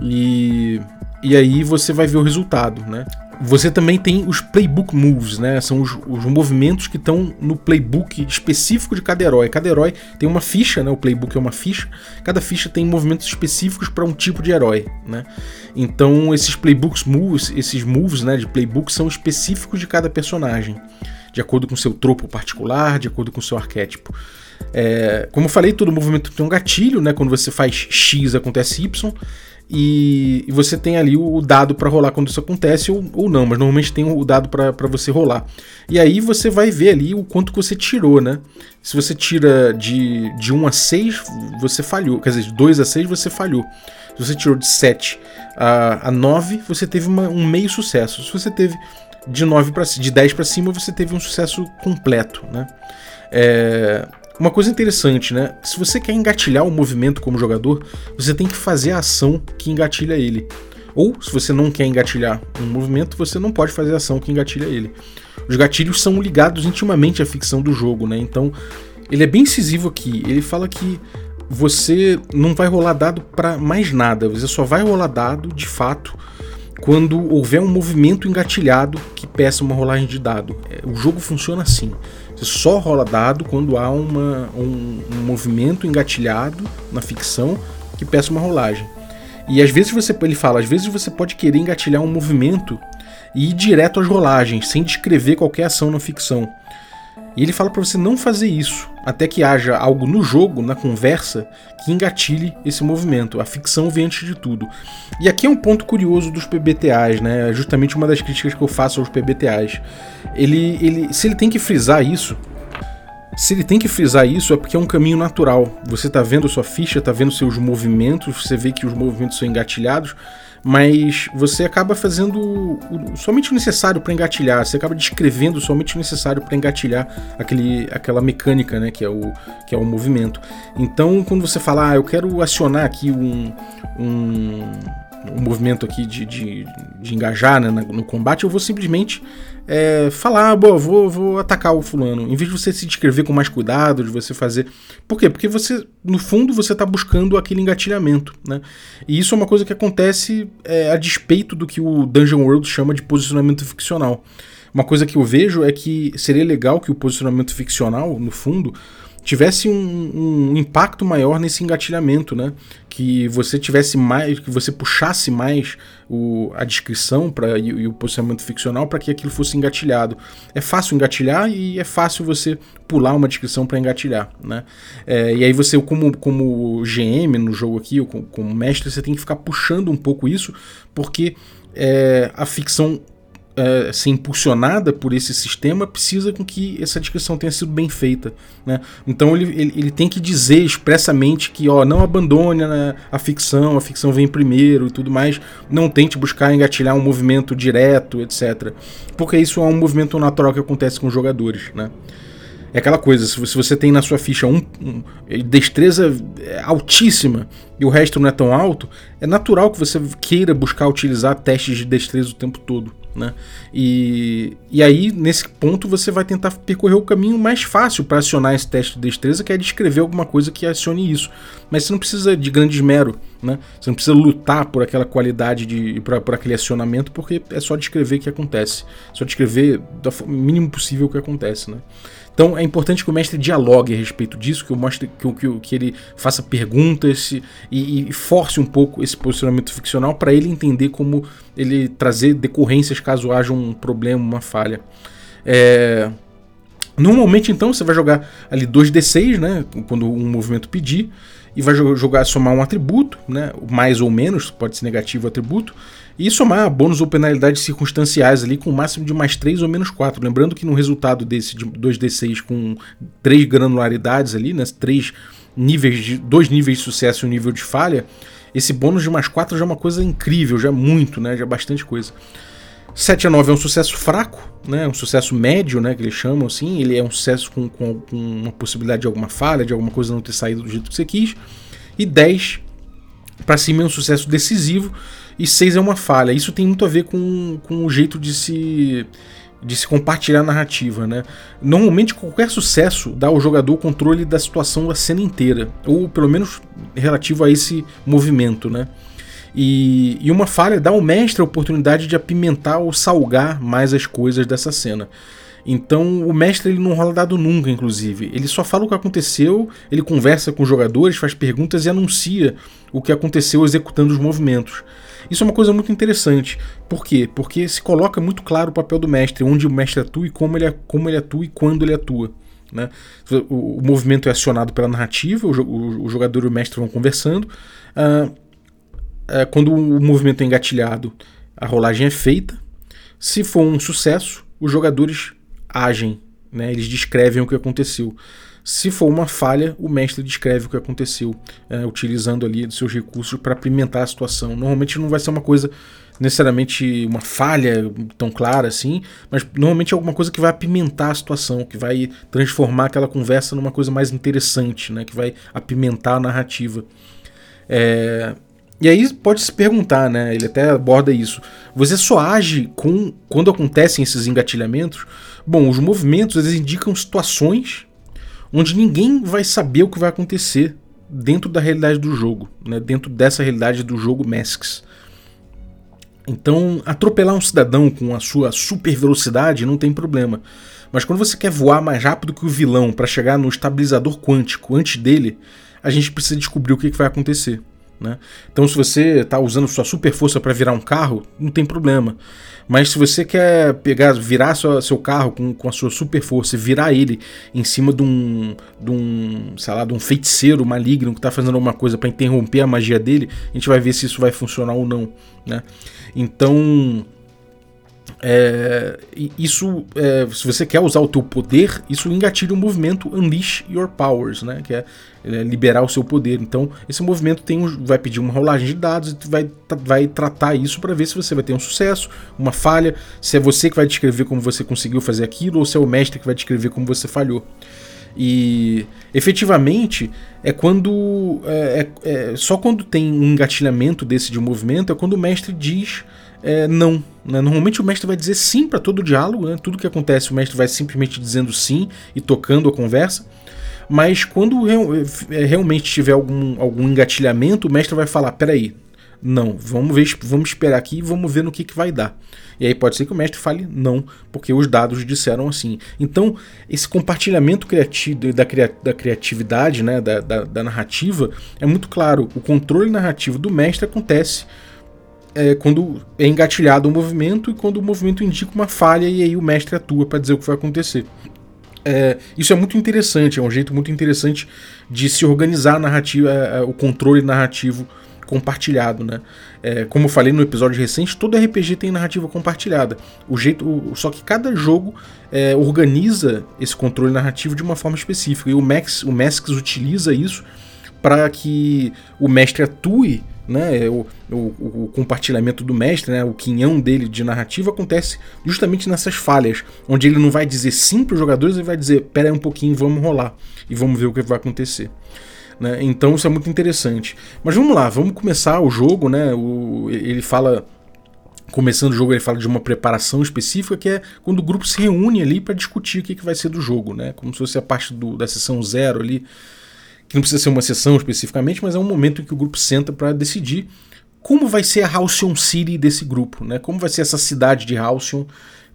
S1: E, e aí você vai ver o resultado, né? Você também tem os playbook moves, né? São os, os movimentos que estão no playbook específico de cada herói. Cada herói tem uma ficha, né? O playbook é uma ficha. Cada ficha tem movimentos específicos para um tipo de herói, né? Então esses playbooks moves, esses moves, né, de playbook são específicos de cada personagem, de acordo com seu tropo particular, de acordo com seu arquétipo. É, como eu falei, todo movimento tem um gatilho, né? Quando você faz X acontece Y. E, e você tem ali o dado para rolar quando isso acontece ou, ou não, mas normalmente tem o dado para você rolar. E aí você vai ver ali o quanto que você tirou, né? Se você tira de, de 1 a 6, você falhou. Quer dizer, de 2 a 6 você falhou. Se você tirou de 7 a, a 9, você teve uma, um meio sucesso. Se você teve de 9 para de 10 para cima, você teve um sucesso completo, né? É, uma coisa interessante, né? Se você quer engatilhar o movimento como jogador, você tem que fazer a ação que engatilha ele. Ou, se você não quer engatilhar um movimento, você não pode fazer a ação que engatilha ele. Os gatilhos são ligados intimamente à ficção do jogo, né? Então, ele é bem incisivo aqui. Ele fala que você não vai rolar dado para mais nada, você só vai rolar dado de fato quando houver um movimento engatilhado que peça uma rolagem de dado. É, o jogo funciona assim. Só rola dado quando há uma, um, um movimento engatilhado na ficção que peça uma rolagem. E às vezes você, ele fala, às vezes você pode querer engatilhar um movimento e ir direto às rolagens, sem descrever qualquer ação na ficção. E ele fala para você não fazer isso, até que haja algo no jogo, na conversa, que engatilhe esse movimento. A ficção vem antes de tudo. E aqui é um ponto curioso dos PBTAs, né? É justamente uma das críticas que eu faço aos PBTAs. Ele, ele, se ele tem que frisar isso, se ele tem que frisar isso é porque é um caminho natural. Você está vendo sua ficha, está vendo seus movimentos, você vê que os movimentos são engatilhados, mas você acaba fazendo o, somente o necessário para engatilhar, você acaba descrevendo somente o necessário para engatilhar aquele, aquela mecânica, né, que é, o, que é o movimento. Então, quando você fala, ah, eu quero acionar aqui um, um, um movimento aqui de, de, de engajar né, no combate, eu vou simplesmente é, falar, boa, vou, vou atacar o fulano. Em vez de você se descrever com mais cuidado, de você fazer. Por quê? Porque você, no fundo, você está buscando aquele engatilhamento, né? E isso é uma coisa que acontece é, a despeito do que o Dungeon World chama de posicionamento ficcional. Uma coisa que eu vejo é que seria legal que o posicionamento ficcional, no fundo, tivesse um, um, impacto maior nesse engatilhamento, né? Que você tivesse mais, que você puxasse mais o, a descrição para e, e, o posicionamento ficcional para que aquilo fosse engatilhado. É fácil engatilhar e é fácil você pular uma descrição para engatilhar, né? É, e aí você, como, como GM no jogo aqui, ou como, como mestre, você tem que ficar puxando um pouco isso, porque é, a ficção é, ser impulsionada por esse sistema precisa com que essa descrição tenha sido bem feita. Né? Então ele, ele, ele, tem que dizer expressamente que ó, não abandone né, a ficção, a ficção vem primeiro e tudo mais, não tente buscar engatilhar um movimento direto, etc. Porque isso é um movimento natural que acontece com os jogadores. Né? É aquela coisa, se você tem na sua ficha um, um, destreza altíssima e o resto não é tão alto, é natural que você queira buscar utilizar testes de destreza o tempo todo. Né? E, e aí, nesse ponto, você vai tentar percorrer o caminho mais fácil para acionar esse teste de destreza, que é descrever alguma coisa que acione isso. Mas você não precisa de grande esmero, né? você não precisa lutar por aquela qualidade, de, por, por aquele acionamento, porque é só descrever o que acontece. É só descrever do mínimo possível o que acontece. Né? Então é importante que o mestre dialogue a respeito disso, que, eu mostre, que, que, que ele faça perguntas e, e force um pouco esse posicionamento ficcional para ele entender como ele trazer decorrências caso haja um problema, uma falha. É... Normalmente, então, você vai jogar ali 2d6, né? Quando um movimento pedir, e vai jogar somar um atributo, né? Mais ou menos, pode ser negativo o atributo, e somar bônus ou penalidades circunstanciais ali com o um máximo de mais 3 ou menos 4. Lembrando que no resultado desse de 2d6 com 3 granularidades ali, né? 3 níveis de, dois níveis de sucesso e um nível de falha, esse bônus de mais 4 já é uma coisa incrível, já é muito, né? Já é bastante coisa. 7 a 9 é um sucesso fraco, né? Um sucesso médio, né? Que eles chamam assim. Ele é um sucesso com, com, com uma possibilidade de alguma falha, de alguma coisa não ter saído do jeito que você quis. E 10 para cima é um sucesso decisivo. E 6 é uma falha. Isso tem muito a ver com, com o jeito de se de se compartilhar a narrativa, né? Normalmente qualquer sucesso dá ao jogador o controle da situação da cena inteira, ou pelo menos relativo a esse movimento, né? E, e uma falha dá ao mestre a oportunidade de apimentar ou salgar mais as coisas dessa cena. Então o mestre ele não rola dado nunca, inclusive. Ele só fala o que aconteceu, ele conversa com os jogadores, faz perguntas e anuncia o que aconteceu executando os movimentos. Isso é uma coisa muito interessante. Por quê? Porque se coloca muito claro o papel do mestre, onde o mestre atua e como ele, como ele atua e quando ele atua. Né? O, o movimento é acionado pela narrativa, o, o, o jogador e o mestre vão conversando. Uh, uh, quando o movimento é engatilhado, a rolagem é feita. Se for um sucesso, os jogadores agem, né? eles descrevem o que aconteceu. Se for uma falha, o mestre descreve o que aconteceu, é, utilizando ali dos seus recursos para apimentar a situação. Normalmente não vai ser uma coisa necessariamente uma falha tão clara assim, mas normalmente é alguma coisa que vai apimentar a situação, que vai transformar aquela conversa numa coisa mais interessante, né? que vai apimentar a narrativa. É... E aí pode se perguntar, né? Ele até aborda isso. Você só age com quando acontecem esses engatilhamentos? Bom, os movimentos eles indicam situações onde ninguém vai saber o que vai acontecer dentro da realidade do jogo, né? dentro dessa realidade do jogo Masks. Então, atropelar um cidadão com a sua super velocidade não tem problema. Mas quando você quer voar mais rápido que o vilão para chegar no estabilizador quântico antes dele, a gente precisa descobrir o que, vai acontecer. Né? Então, se você está usando sua super força para virar um carro, não tem problema. Mas se você quer pegar, virar sua, seu carro com, com a sua super força e virar ele em cima de um, de um, sei lá, de um feiticeiro maligno que está fazendo alguma coisa para interromper a magia dele, a gente vai ver se isso vai funcionar ou não, né? Então, é, isso, é, se você quer usar o teu poder, isso engatilha o movimento Unleash Your Powers, né? Que é, é liberar o seu poder. Então, esse movimento tem um, vai pedir uma rolagem de dados e vai, vai tratar isso para ver se você vai ter um sucesso, uma falha, se é você que vai descrever como você conseguiu fazer aquilo ou se é o mestre que vai descrever como você falhou. E efetivamente é quando é, é, é, só quando tem um engatilhamento desse de movimento é quando o mestre diz é, não. Né? Normalmente o mestre vai dizer sim para todo diálogo, né? tudo que acontece o mestre vai simplesmente dizendo sim e tocando a conversa. Mas quando é, realmente tiver algum, algum engatilhamento, o mestre vai falar: peraí, não, vamos ver, vamos esperar aqui e vamos ver no que, que vai dar. E aí pode ser que o mestre fale não, porque os dados disseram assim. Então, esse compartilhamento criativo da, da criatividade, né, da, da, da narrativa, é muito claro. O controle narrativo do mestre acontece é, quando é engatilhado o movimento e quando o movimento indica uma falha e aí o mestre atua para dizer o que vai acontecer. É, isso é muito interessante, é um jeito muito interessante de se organizar a narrativa, é, é, o controle narrativo compartilhado, né? É, como eu falei no episódio recente, todo RPG tem narrativa compartilhada. O jeito, o, só que cada jogo é, organiza esse controle narrativo de uma forma específica e o Max, o Masks utiliza isso para que o mestre atue né, o, o, o, compartilhamento do mestre, né, o quinhão dele de narrativa acontece justamente nessas falhas, onde ele não vai dizer sim para os jogadores, ele vai dizer, pera aí um pouquinho, vamos rolar e vamos ver o que vai acontecer. Né? Então isso é muito interessante. Mas vamos lá, vamos começar o jogo, né? O, ele fala começando o jogo, ele fala de uma preparação específica, que é quando o grupo se reúne ali para discutir o que, que vai ser do jogo, né? Como se fosse a parte do, da sessão zero ali, que não precisa ser uma sessão especificamente, mas é um momento em que o grupo senta para decidir como vai ser a Halcyon City desse grupo, né? Como vai ser essa cidade de Halcyon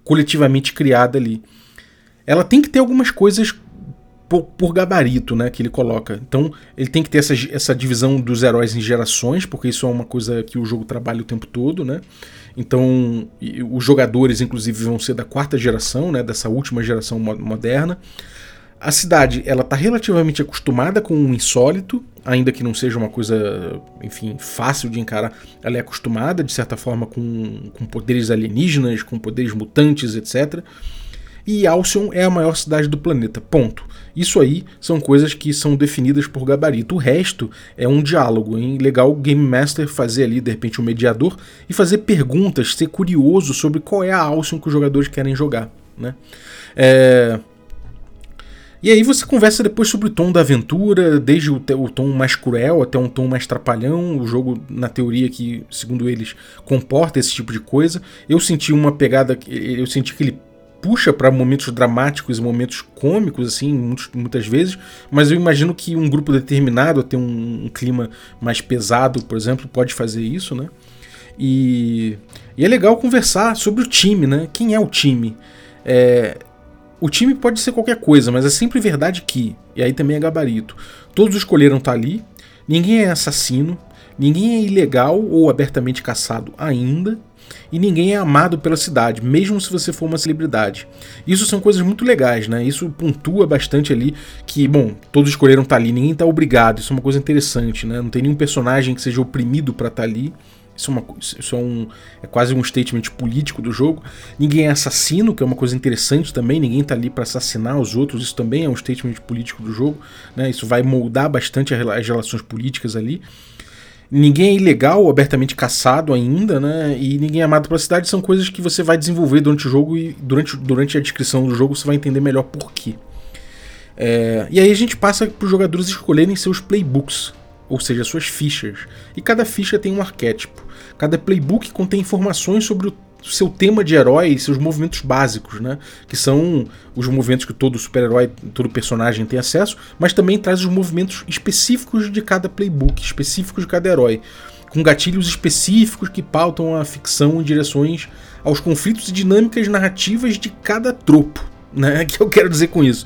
S1: coletivamente criada ali. Ela tem que ter algumas coisas por, por, gabarito, né, que ele coloca. Então, ele tem que ter essa, essa divisão dos heróis em gerações, porque isso é uma coisa que o jogo trabalha o tempo todo, né? Então, os jogadores, inclusive, vão ser da quarta geração, né, dessa última geração moderna. A cidade, ela está relativamente acostumada com o insólito, ainda que não seja uma coisa, enfim, fácil de encarar. Ela é acostumada, de certa forma, com, com poderes alienígenas, com poderes mutantes, etc., e Alcyon é a maior cidade do planeta. Ponto. Isso aí são coisas que são definidas por gabarito. O resto é um diálogo. Hein? Legal o Game Master fazer ali, de repente, um mediador e fazer perguntas, ser curioso sobre qual é a Alcyon que os jogadores querem jogar. Né? É... E aí você conversa depois sobre o tom da aventura, desde o, o, tom mais cruel até um tom mais trapalhão. O jogo, na teoria, que, segundo eles, comporta esse tipo de coisa. Eu senti uma pegada. Eu senti que ele puxa para momentos dramáticos e momentos cômicos, assim, muitos, muitas vezes, mas eu imagino que um grupo determinado, até um, um, clima mais pesado, por exemplo, pode fazer isso, né? E, e, é legal conversar sobre o time, né? Quem é o time? É, o time pode ser qualquer coisa, mas é sempre verdade que, e aí também é gabarito, todos escolheram estar tá ali, ninguém é assassino, ninguém é ilegal ou abertamente caçado ainda, e ninguém é amado pela cidade, mesmo se você for uma celebridade. Isso são coisas muito legais, né? Isso pontua bastante ali que, bom, todos escolheram estar tá ali, ninguém está obrigado, isso é uma coisa interessante, né? Não tem nenhum personagem que seja oprimido para estar tá ali. Isso, é, uma, isso é, um, é quase um statement político do jogo. Ninguém é assassino, que é uma coisa interessante também. Ninguém tá ali para assassinar os outros. Isso também é um statement político do jogo. Né? Isso vai moldar bastante as relações políticas ali. Ninguém é ilegal abertamente caçado ainda, né? E ninguém é amado pela cidade. São coisas que você vai desenvolver durante o jogo e durante, durante a descrição do jogo você vai entender melhor por quê. É, e aí a gente passa para os jogadores escolherem seus playbooks, ou seja, suas fichas. E cada ficha tem um arquétipo. Cada playbook contém informações sobre o seu tema de herói e seus movimentos básicos, né? Que são os movimentos que todo super-herói, todo personagem tem acesso, mas também traz os movimentos específicos de cada playbook, específicos de cada herói, com gatilhos específicos que pautam a ficção em direções aos conflitos e dinâmicas narrativas de cada tropo, né? Que eu quero dizer com isso?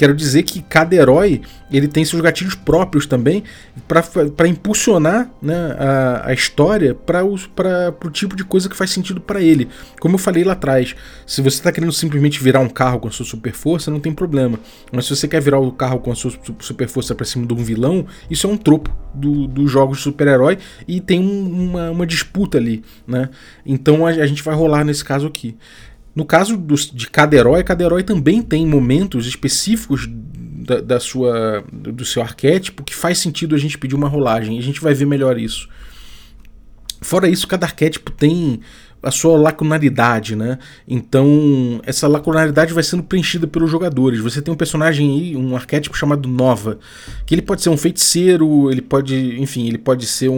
S1: Quero dizer que cada herói ele tem seus gatilhos próprios também para impulsionar né, a, a história para o tipo de coisa que faz sentido para ele. Como eu falei lá atrás, se você está querendo simplesmente virar um carro com a sua super força, não tem problema. Mas se você quer virar o carro com a sua super força para cima de um vilão, isso é um tropo dos do jogos de super-herói e tem um, uma, uma, disputa ali. Né? Então a, a gente vai rolar nesse caso aqui. No caso do, de cada herói, cada herói também tem momentos específicos da, da, sua, do seu arquétipo que faz sentido a gente pedir uma rolagem. A gente vai ver melhor isso. Fora isso, cada arquétipo tem a sua lacunaridade, né? Então, essa lacunaridade vai sendo preenchida pelos jogadores. Você tem um personagem aí, um arquétipo chamado Nova, que ele pode ser um feiticeiro, ele pode, enfim, ele pode ser um,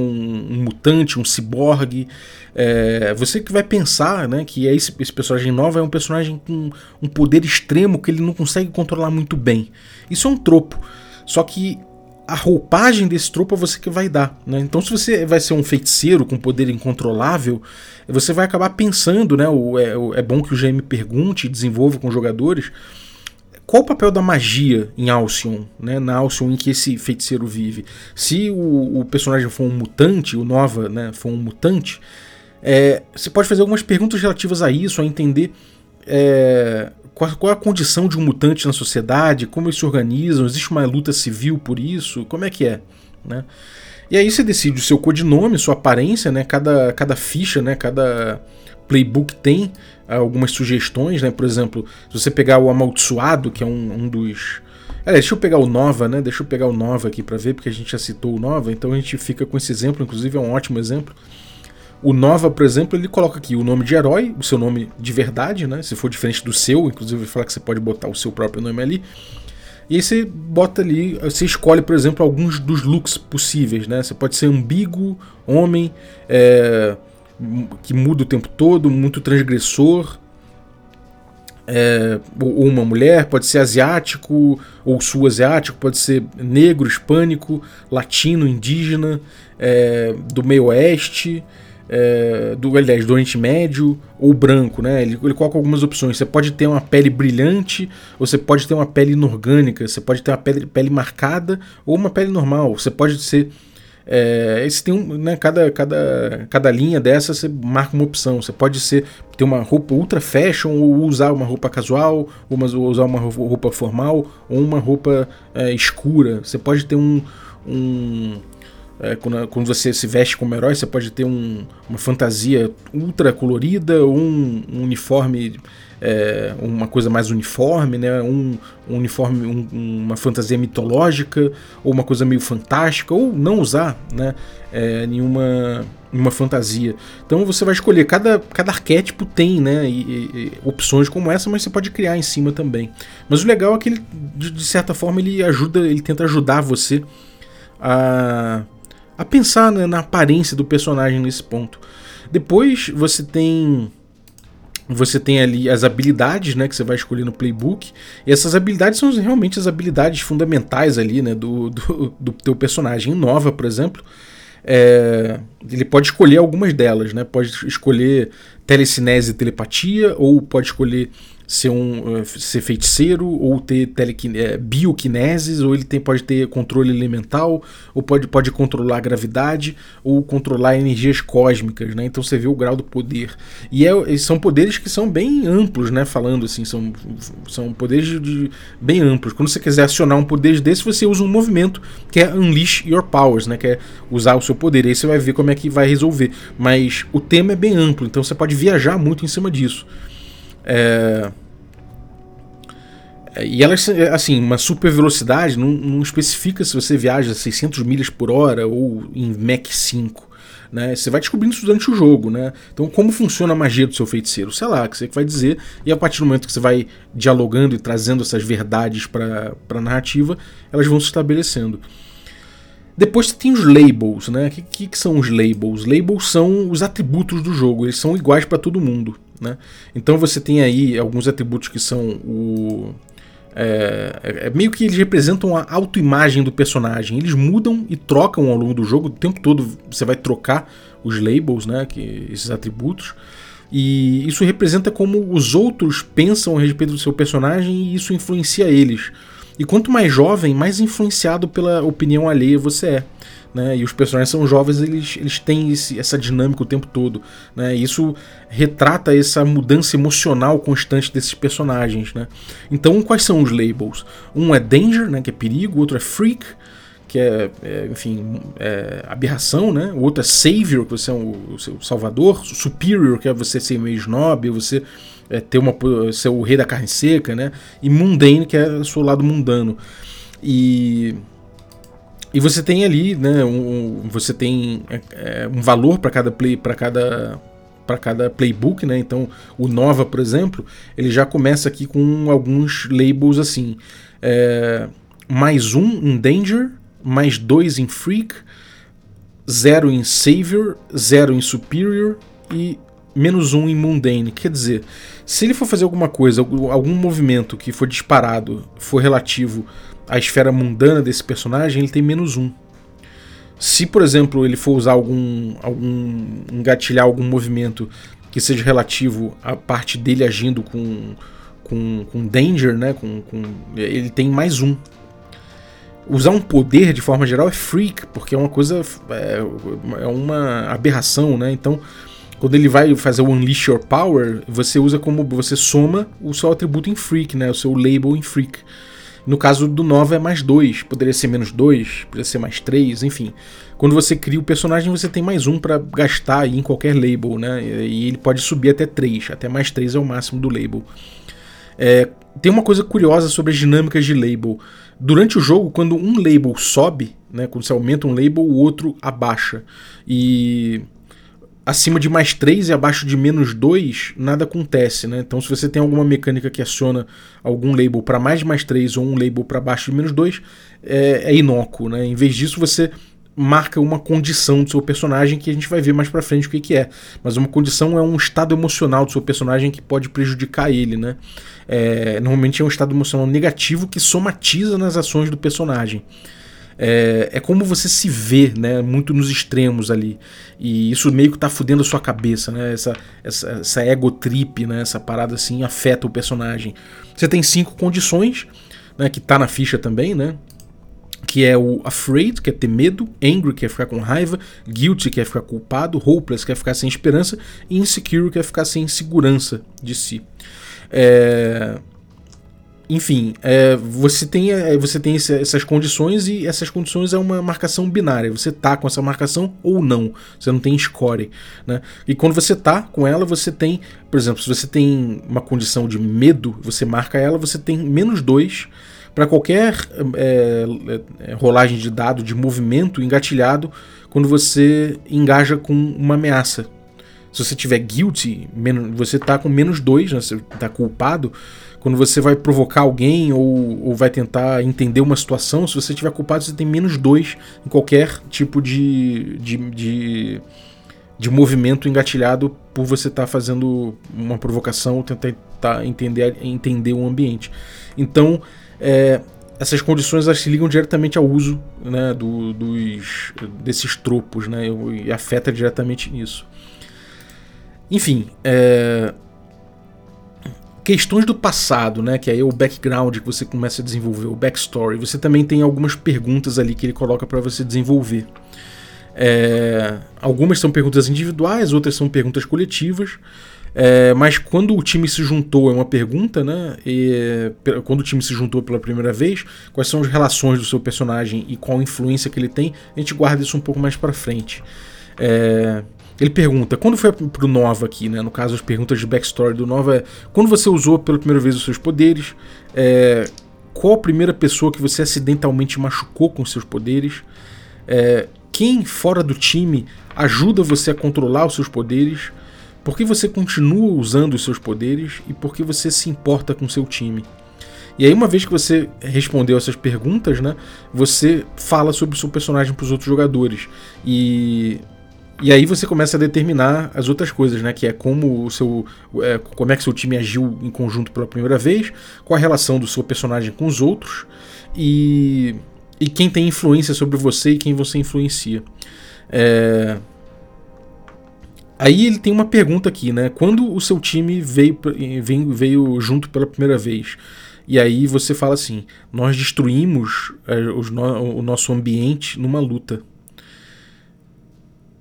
S1: um mutante, um ciborgue. É, você que vai pensar, né, que é esse, esse personagem Nova é um personagem com um poder extremo que ele não consegue controlar muito bem. Isso é um tropo. Só que a roupagem desse tropo é você que vai dar. Né? Então, se você vai ser um feiticeiro com poder incontrolável, você vai acabar pensando, né? O, é, é bom que o GM pergunte e desenvolva com os jogadores qual o papel da magia em Alcyon, né? Na Alcyon em que esse feiticeiro vive. Se o, o personagem for um mutante, o Nova, né, for um mutante, é, você pode fazer algumas perguntas relativas a isso, a entender é, qual, qual, a condição de um mutante na sociedade, como eles se organizam, existe uma luta civil por isso, como é que é, né? E aí você decide o seu codinome, sua aparência, né? Cada, cada ficha, né? Cada playbook tem algumas sugestões, né? Por exemplo, se você pegar o Amaldiçoado, que é um, um dos... É, deixa eu pegar o Nova, né? Deixa eu pegar o Nova aqui para ver, porque a gente já citou o Nova, então a gente fica com esse exemplo, inclusive é um ótimo exemplo. O Nova, por exemplo, ele coloca aqui o nome de herói, o seu nome de verdade, né? Se for diferente do seu, inclusive ele fala que você pode botar o seu próprio nome ali. E aí você bota ali, você escolhe, por exemplo, alguns dos looks possíveis, né? Você pode ser ambíguo, homem, é, que muda o tempo todo, muito transgressor, é, ou uma mulher, pode ser asiático ou sul-asiático, pode ser negro, hispânico, latino, indígena, é, do meio oeste, é, do, aliás, do Oriente Médio ou branco, né? Ele, ele, coloca algumas opções. Você pode ter uma pele brilhante, ou você pode ter uma pele inorgânica, você pode ter uma pele, pele marcada ou uma pele normal. Você pode ser. É, tem um, né, cada, cada, cada linha dessa você marca uma opção. Você pode ser ter uma roupa ultra fashion, ou usar uma roupa casual, ou, uma, ou usar uma roupa formal, ou uma roupa é, escura. Você pode ter um, um É, quando, quando, você se veste como herói, você pode ter um, uma fantasia ultra colorida, um, um uniforme é, uma coisa mais uniforme, né? Um, um uniforme, um, uma fantasia mitológica, ou uma coisa meio fantástica, ou não usar né? É, nenhuma, nenhuma fantasia. Então você vai escolher, cada, cada arquétipo tem né? E, e, opções como essa, mas você pode criar em cima também. Mas o legal é que ele, de, de certa forma, ele ajuda, ele tenta ajudar você a, a pensar né, na aparência do personagem nesse ponto. Depois você tem você tem ali as habilidades, né, que você vai escolher no playbook. E essas habilidades são realmente as habilidades fundamentais ali, né, do, do, do teu personagem. Em Nova, por exemplo, é, ele pode escolher algumas delas, né? Pode escolher telecinese e telepatia, ou pode escolher ser um eh, ser feiticeiro ou ter telequine, é, bioquineses ou ele tem, pode ter controle elemental ou pode, pode controlar a gravidade ou controlar energias cósmicas, né? Então você vê o grau do poder e é, são poderes que são bem amplos, né? Falando assim são, são poderes de, de, bem amplos. Quando você quiser acionar um poder desse você usa um movimento que é unleash your powers, né? Que é usar o seu poder. Aí você vai ver como é que vai resolver. Mas o tema é bem amplo, então você pode viajar muito em cima disso. É... E ela, assim, uma super velocidade não, não, especifica se você viaja 600 milhas por hora ou em Mach 5. Né? Você vai descobrindo isso durante o jogo. Né? Então, como funciona a magia do seu feiticeiro? Sei lá, que você vai dizer. E a partir do momento que você vai dialogando e trazendo essas verdades para a narrativa, elas vão se estabelecendo. Depois você tem os labels, né? O que, que, que, são os labels? Labels são os atributos do jogo, eles são iguais para todo mundo. Né? Então você tem aí alguns atributos que são o, é, é, meio que eles representam a autoimagem do personagem. Eles mudam e trocam ao longo do jogo. O tempo todo você vai trocar os labels, né, que, esses atributos. E isso representa como os outros pensam a respeito do seu personagem e isso influencia eles. E quanto mais jovem, mais influenciado pela opinião alheia você é né? E os personagens são jovens, eles, eles têm esse, essa dinâmica o tempo todo, né? E isso retrata essa mudança emocional constante desses personagens, né? Então, quais são os labels? Um é danger, né? Que é perigo, outro é freak, que é, é enfim, é aberração, né? O outro é savior, que você é o, o seu salvador, superior, que é você ser meio snob, você é, ter uma, ser o rei da carne seca, né? E mundane, que é o seu lado mundano. E e você tem ali, né, um, você tem é, é um valor para cada play, para cada para cada playbook, né? Então, o Nova, por exemplo, ele já começa aqui com alguns labels assim: é, mais um em Danger, mais dois em Freak, zero em Savior, zero em Superior e menos um em Mundane. Quer dizer, se ele for fazer alguma coisa, algum movimento que for disparado, for relativo a esfera mundana desse personagem, ele tem menos um. Se, por exemplo, ele for usar algum, algum engatilhar algum movimento que seja relativo à parte dele agindo com, com, com danger, né? Com, com, ele tem mais um. Usar um poder de forma geral é freak, porque é uma coisa. É, é uma aberração, né? Então, quando ele vai fazer o Unleash Your Power, você usa como. Você soma o seu atributo em freak, né? O seu label em freak. No caso do Nova é mais 2, poderia ser menos 2, poderia ser mais 3, enfim. Quando você cria o personagem, você tem mais um para gastar aí em qualquer label, né? E ele pode subir até 3, até mais 3 é o máximo do label. É, tem uma coisa curiosa sobre as dinâmicas de label. Durante o jogo, quando um label sobe, né, quando você aumenta um label, o outro abaixa. E acima de mais 3 e abaixo de menos 2, nada acontece, né? Então, se você tem alguma mecânica que aciona algum label para mais de mais 3 ou um label para baixo de menos 2, é, é inócuo, né? Em vez disso, você marca uma condição do seu personagem que a gente vai ver mais para frente o que, que é. Mas uma condição é um estado emocional do seu personagem que pode prejudicar ele, né? É, normalmente é um estado emocional negativo que somatiza nas ações do personagem é, é como você se vê, né? Muito nos extremos ali. E isso meio que tá fudendo a sua cabeça, né? Essa, essa, essa ego trip, né? Essa parada assim afeta o personagem. Você tem cinco condições, né? Que tá na ficha também, né? que é o afraid, que é ter medo, angry, que é ficar com raiva, guilty, que é ficar culpado, hopeless, que é ficar sem esperança, e insecure, que é ficar sem segurança de si. É... enfim, é, você tem, é, você tem essas condições e essas condições é uma marcação binária. Você tá com essa marcação ou não. Você não tem score. Né? E quando você tá com ela, você tem, por exemplo, se você tem uma condição de medo, você marca ela, você tem menos dois para qualquer é, é, rolagem de dado de movimento engatilhado quando você engaja com uma ameaça. Se você tiver guilty, você tá com menos dois, né? você tá culpado quando você vai provocar alguém ou, ou vai tentar entender uma situação, se você tiver culpado, você tem menos dois em qualquer tipo de, de, de, de movimento engatilhado por você estar tá fazendo uma provocação ou tentar tá, entender, entender o ambiente. Então, é, essas condições elas se ligam diretamente ao uso né, do, dos, desses tropos né, e afeta diretamente nisso. Enfim, é, questões do passado, né? Que aí é o background que você começa a desenvolver, o backstory. Você também tem algumas perguntas ali que ele coloca para você desenvolver. É, algumas são perguntas individuais, outras são perguntas coletivas. É, mas quando o time se juntou é uma pergunta, né? E, quando o time se juntou pela primeira vez, quais são as relações do seu personagem e qual influência que ele tem, a gente guarda isso um pouco mais para frente. É, ele pergunta, quando foi pro Nova aqui, né? No caso, as perguntas de backstory do Nova é quando você usou pela primeira vez os seus poderes, é, qual a primeira pessoa que você acidentalmente machucou com seus poderes, é, quem fora do time ajuda você a controlar os seus poderes, por que você continua usando os seus poderes e por que você se importa com seu time. E aí, uma vez que você respondeu essas perguntas, né, você fala sobre o seu personagem para os outros jogadores. E e aí você começa a determinar as outras coisas, né? Que é como o seu. É, como é que seu time agiu em conjunto pela primeira vez, qual a relação do seu personagem com os outros e, e quem tem influência sobre você e quem você influencia. É... Aí ele tem uma pergunta aqui, né? Quando o seu time veio, veio, veio junto pela primeira vez? E aí você fala assim: nós destruímos é, o nosso ambiente numa luta.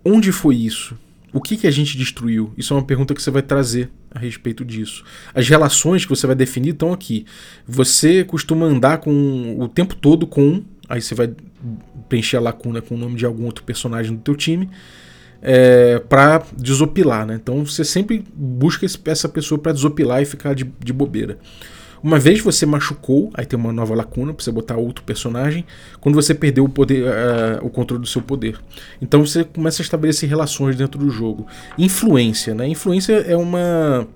S1: Onde foi isso? O que, que a gente destruiu? Isso é uma pergunta que você vai trazer a respeito disso. As relações que você vai definir estão aqui. Você costuma andar com o tempo todo com. Aí você vai preencher a lacuna com o nome de algum outro personagem do teu time. É, para desopilar, né? Então você sempre busca essa pessoa para desopilar e ficar de, de bobeira. Uma vez você machucou, aí tem uma nova lacuna para você botar outro personagem, quando você perdeu o poder, uh, o controle do seu poder. Então você começa a estabelecer relações dentro do jogo. Influência, né? Influência é uma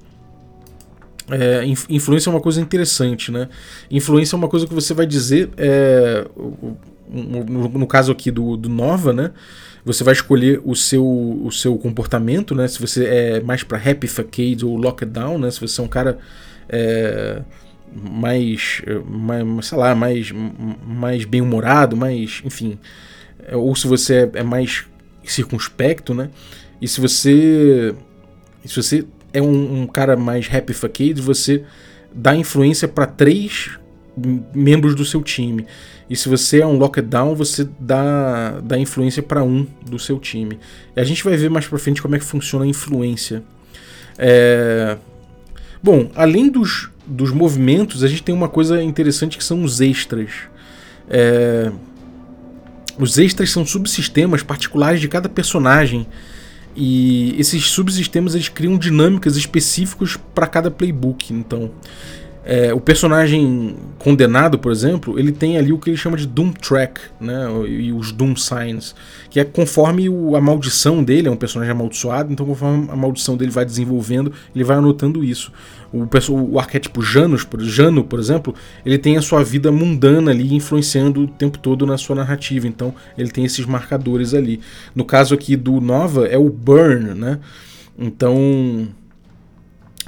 S1: é, influência é uma coisa interessante, né? Influência é uma coisa que você vai dizer, é, no, no, caso aqui do, do Nova, né? Você vai escolher o seu, o seu comportamento, né? Se você é mais para Happy Facade ou Lockdown, né? Se você é um cara é, mais, mais sei lá, mais, mais bem-humorado, mais, enfim, ou se você é, é mais circunspecto, né? E se você se você é um, um cara mais happy facade, você dá influência para três membros do seu time. E se você é um lockdown, você dá, dá influência para um do seu time. E a gente vai ver mais para frente como é que funciona a influência. É... Bom, além dos, dos movimentos, a gente tem uma coisa interessante que são os extras. É... Os extras são subsistemas particulares de cada personagem. E esses subsistemas eles criam dinâmicas específicas para cada playbook. Então, é, o personagem condenado, por exemplo, ele tem ali o que ele chama de Doom Track, né? E os Doom Signs, que é conforme o, a maldição dele, é um personagem amaldiçoado, então conforme a maldição dele vai desenvolvendo, ele vai anotando isso. O, o arquétipo Janus, Jano, por exemplo, ele tem a sua vida mundana ali influenciando o tempo todo na sua narrativa, então ele tem esses marcadores ali. No caso aqui do Nova é o Burn, né? Então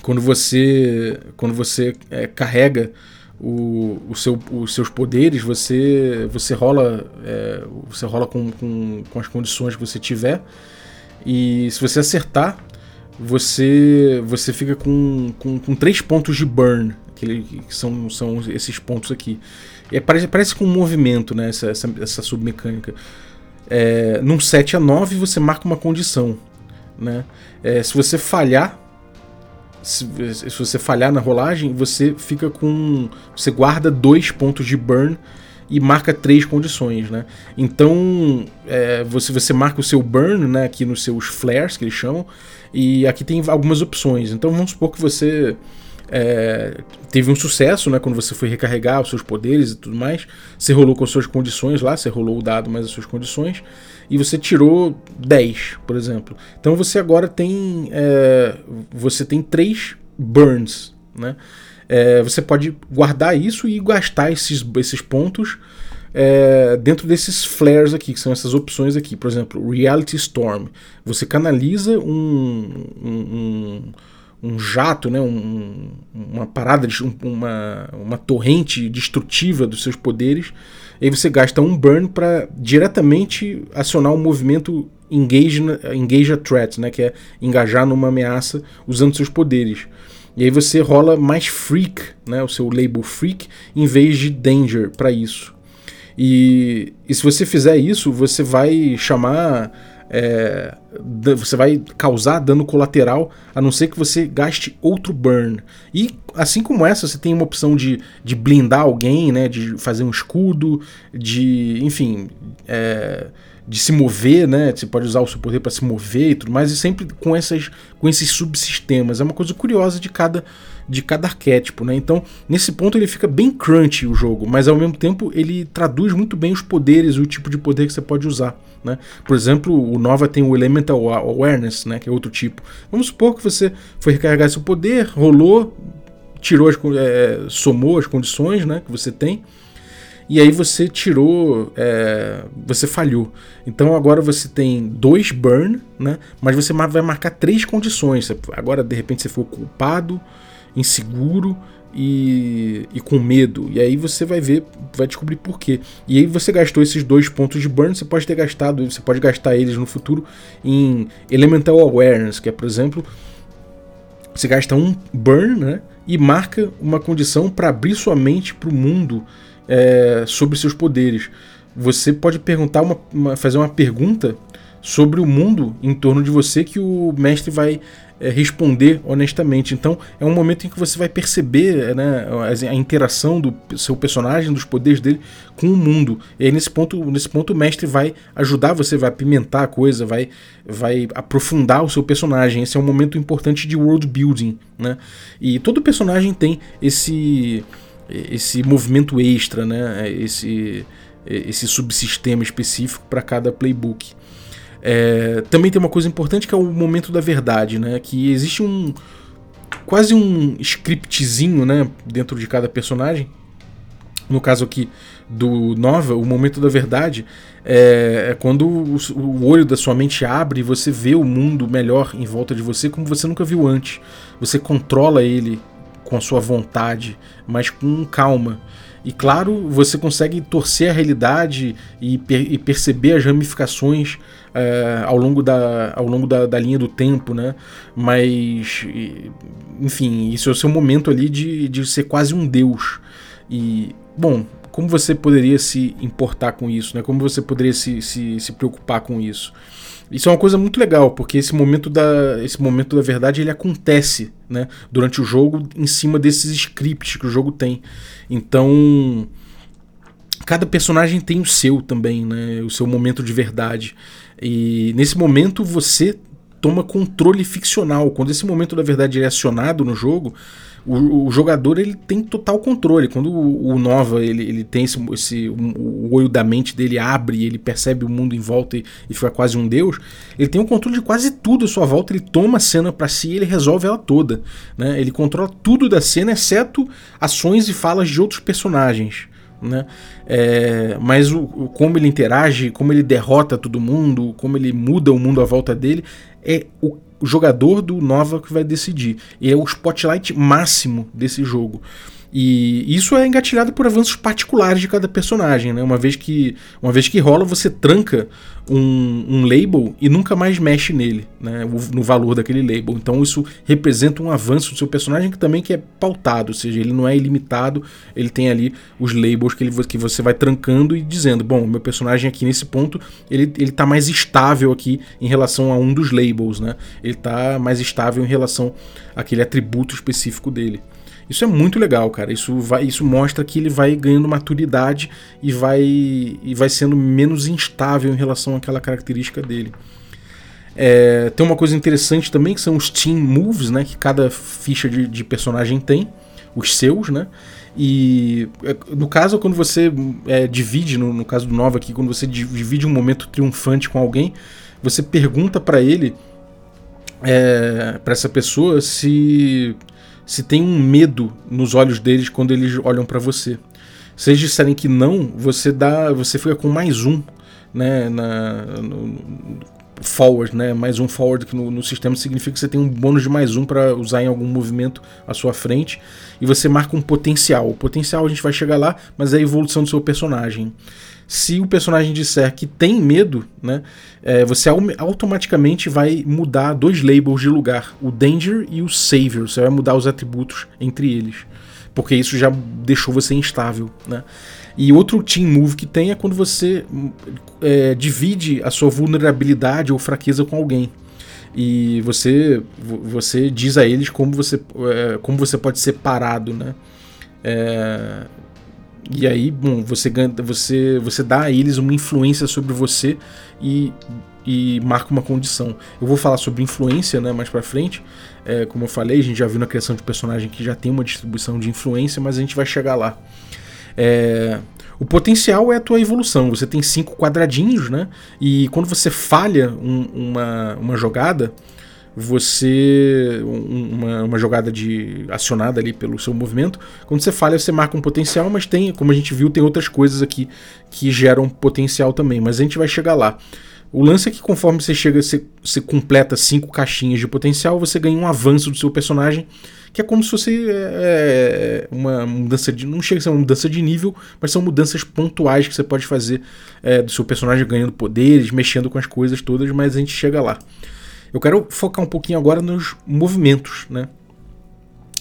S1: quando você quando você é, carrega o, o seu, os seus poderes, você você rola é, você rola com, com, com, as condições que você tiver. E se você acertar você você fica com, com, com três pontos de burn que, são, são esses pontos aqui. E é, parece, parece com um movimento né, essa, essa, essa submecânica. É, num 7 a 9 você marca uma condição né? É, se você falhar se, se, você falhar na rolagem, você fica com. Você guarda dois pontos de burn e marca três condições, né? Então, é, você, você marca o seu burn, né? Aqui nos seus flares, que eles chamam, e aqui tem algumas opções. Então, vamos supor que você é, teve um sucesso, né? Quando você foi recarregar os seus poderes e tudo mais, você rolou com as suas condições lá, você rolou o dado mais as suas condições, e você tirou 10, por exemplo. Então você agora tem. É, você tem três burns, né? É, você pode guardar isso e gastar esses, esses pontos é, dentro desses flares aqui, que são essas opções aqui. Por exemplo, Reality Storm. Você canaliza um, um, um jato, né, um, uma parada, uma, uma torrente destrutiva dos seus poderes. Aí você gasta um burn para diretamente acionar o movimento engage, engage a threat, né, que é engajar numa ameaça usando seus poderes. E aí você rola mais freak, né, o seu label freak, em vez de danger para isso. E, e se você fizer isso, você vai chamar. É, você vai causar dano colateral a não ser que você gaste outro burn. E assim como essa, você tem uma opção de, de blindar alguém, né, de fazer um escudo, de. enfim. É, de se mover, né? Você pode usar o seu poder para se mover e tudo mais, e sempre com, essas, com esses subsistemas. É uma coisa curiosa de cada, de cada arquétipo, né? Então, nesse ponto ele fica bem crunchy o jogo, mas ao mesmo tempo ele traduz muito bem os poderes e o tipo de poder que você pode usar, né? Por exemplo, o Nova tem o Elemental Awareness, né? Que é outro tipo. Vamos supor que você foi recarregar seu poder, rolou, tirou as, é, somou as condições, né? Que você tem e aí você tirou, é, você falhou. Então agora você tem dois burn, né? Mas você vai marcar três condições. Agora de repente você for culpado, inseguro e, e com medo. E aí você vai ver, vai descobrir por quê. E aí você gastou esses dois pontos de burn, você pode ter gastado, você pode gastar eles no futuro em Elemental Awareness, que é, por exemplo, você gasta um burn, né? E marca uma condição para abrir sua mente para o mundo é, sobre seus poderes. Você pode perguntar uma, uma, fazer uma pergunta sobre o mundo em torno de você que o mestre vai é, responder honestamente. Então é um momento em que você vai perceber né, a, a, interação do seu personagem, dos poderes dele com o mundo. E aí nesse ponto, nesse ponto o mestre vai ajudar você, vai apimentar a coisa, vai, vai aprofundar o seu personagem. Esse é um momento importante de world building. Né? E todo personagem tem esse esse movimento extra, né? esse, esse subsistema específico para cada playbook. É, também tem uma coisa importante que é o momento da verdade, né? que existe um quase um scriptzinho né? dentro de cada personagem. No caso aqui do Nova, o momento da verdade é, é quando o, o olho da sua mente abre e você vê o mundo melhor em volta de você como você nunca viu antes. Você controla ele com a sua vontade, mas com calma. E claro, você consegue torcer a realidade e, per e perceber as ramificações é, ao longo, da, ao longo da, da, linha do tempo, né? Mas, enfim, isso é o seu momento ali de, de ser quase um deus. E, bom, como você poderia se importar com isso, né? Como você poderia se, se, se preocupar com isso? Isso é uma coisa muito legal, porque esse momento da, esse momento da verdade ele acontece né, durante o jogo em cima desses scripts que o jogo tem. Então, cada personagem tem o seu também, né, o seu momento de verdade. E nesse momento você toma controle ficcional. Quando esse momento da verdade é acionado no jogo, o, o, jogador ele tem total controle. Quando o, o Nova ele, ele tem esse, esse o, o, olho da mente dele abre, ele percebe o mundo em volta e, e, fica quase um deus. Ele tem o controle de quase tudo à sua volta. Ele toma a cena para si, e ele resolve ela toda. Né? Ele controla tudo da cena, exceto ações e falas de outros personagens. Né? É, mas o, o, como ele interage, como ele derrota todo mundo, como ele muda o mundo à volta dele, é o o jogador do Nova que vai decidir. E é o spotlight máximo desse jogo. E isso é engatilhado por avanços particulares de cada personagem, né? Uma vez que, uma vez que rola, você tranca um, um label e nunca mais mexe nele, né? no valor daquele label. Então isso representa um avanço do seu personagem que também que é pautado, ou seja, ele não é ilimitado, ele tem ali os labels que, ele, que você vai trancando e dizendo, bom, meu personagem aqui nesse ponto, ele, ele tá mais estável aqui em relação a um dos labels, né? Ele tá mais estável em relação àquele atributo específico dele. Isso é muito legal, cara. Isso, vai, isso mostra que ele vai ganhando maturidade e vai, e vai sendo menos instável em relação àquela característica dele. É, tem uma coisa interessante também que são os team moves, né? Que cada ficha de, de personagem tem, os seus, né? E é, no caso, quando você é, divide, no, no, caso do Nova aqui, quando você divide um momento triunfante com alguém, você pergunta para ele, é, para essa pessoa, se se tem um medo nos olhos deles quando eles olham para você. Se eles disserem que não, você dá, você fica com mais um, né, na, no, forward, né, mais um forward que no, no, sistema significa que você tem um bônus de mais um para usar em algum movimento à sua frente e você marca um potencial. O potencial a gente vai chegar lá, mas é a evolução do seu personagem se o personagem disser que tem medo, né, é, você automaticamente vai mudar dois labels de lugar, o Danger e o Savior. Você vai mudar os atributos entre eles, porque isso já deixou você instável. Né? E outro team move que tem é quando você é, divide a sua vulnerabilidade ou fraqueza com alguém. E você, você diz a eles como você, é, como você pode ser parado, né? É, e aí, bom, você, você, você dá a eles uma influência sobre você e, e marca uma condição. Eu vou falar sobre influência né, mais pra frente. É, como eu falei, a gente já viu na criação de personagem que já tem uma distribuição de influência, mas a gente vai chegar lá. É, o potencial é a tua evolução. Você tem cinco quadradinhos, né? E quando você falha um, uma, uma jogada, você uma, uma, jogada de acionada ali pelo seu movimento. Quando você falha, você marca um potencial, mas tem, como a gente viu, tem outras coisas aqui que geram potencial também. Mas a gente vai chegar lá. O lance é que conforme você chega, você, você completa cinco caixinhas de potencial, você ganha um avanço do seu personagem, que é como se fosse é, é uma mudança de. Não chega a ser uma mudança de nível, mas são mudanças pontuais que você pode fazer é, do seu personagem ganhando poderes, mexendo com as coisas todas, mas a gente chega lá. Eu quero focar um pouquinho agora nos movimentos, né?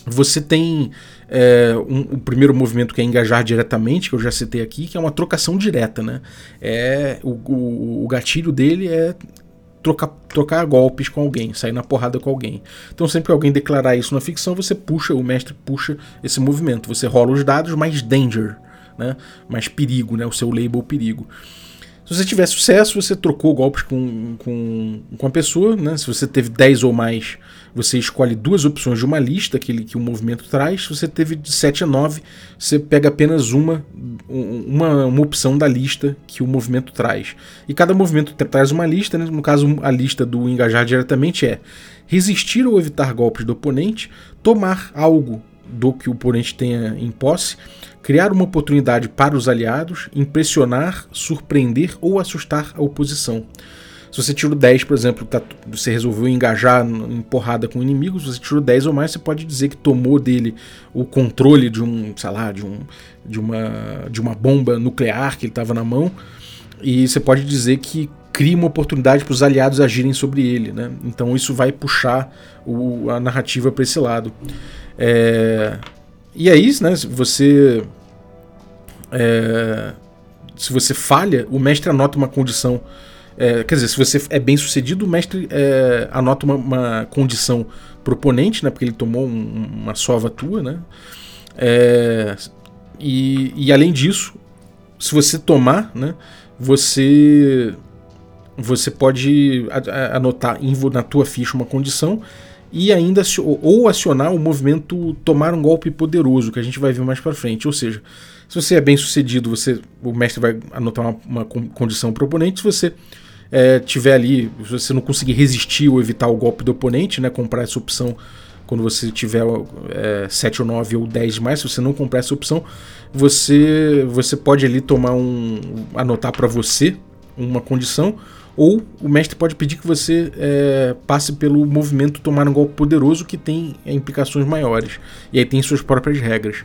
S1: Você tem é, um, o primeiro movimento que é engajar diretamente, que eu já citei aqui, que é uma trocação direta, né? É, o, o, o gatilho dele é trocar, trocar golpes com alguém, sair na porrada com alguém. Então, sempre que alguém declarar isso na ficção, você puxa, o mestre puxa esse movimento. Você rola os dados mais danger, né? mais perigo, né? o seu label perigo. Se você tiver sucesso, você trocou golpes com, com, com a pessoa, né? Se você teve 10 ou mais, você escolhe duas opções de uma lista que, ele, que o movimento traz. Se você teve de 7 a 9, você pega apenas uma, uma, uma opção da lista que o movimento traz. E cada movimento traz uma lista, né? no caso, a lista do engajar diretamente é resistir ou evitar golpes do oponente, tomar algo do que o oponente tenha em posse, criar uma oportunidade para os aliados, impressionar, surpreender ou assustar a oposição. Se você tirou 10, por exemplo, tá, você resolveu engajar em porrada com inimigos, você tirou 10 ou mais, você pode dizer que tomou dele o controle de um, sei lá, de, um, de, uma, de uma bomba nuclear que ele estava na mão, e você pode dizer que cria uma oportunidade para os aliados agirem sobre ele. Né? Então isso vai puxar o, a narrativa para esse lado. É, e aí, né, você. É, se você falha, o mestre anota uma condição. É, quer dizer, se você é bem sucedido, o mestre é, anota uma, uma condição pro oponente, né? Porque ele tomou um, uma sova tua, né? É, e, e além disso, se você tomar, né? Você você pode anotar na tua ficha uma condição e ainda ou acionar o movimento tomar um golpe poderoso, que a gente vai ver mais para frente. Ou seja, se você é bem sucedido, você, o mestre vai anotar uma, uma condição para o oponente. Se você é, tiver ali, se você não conseguir resistir ou evitar o golpe do oponente, né, comprar essa opção quando você tiver é, 7 ou 9 ou 10 mais, se você não comprar essa opção, você, você pode ali tomar um. anotar para você uma condição ou o mestre pode pedir que você é, passe pelo movimento tomar um golpe poderoso que tem é, implicações maiores. E aí tem suas próprias regras.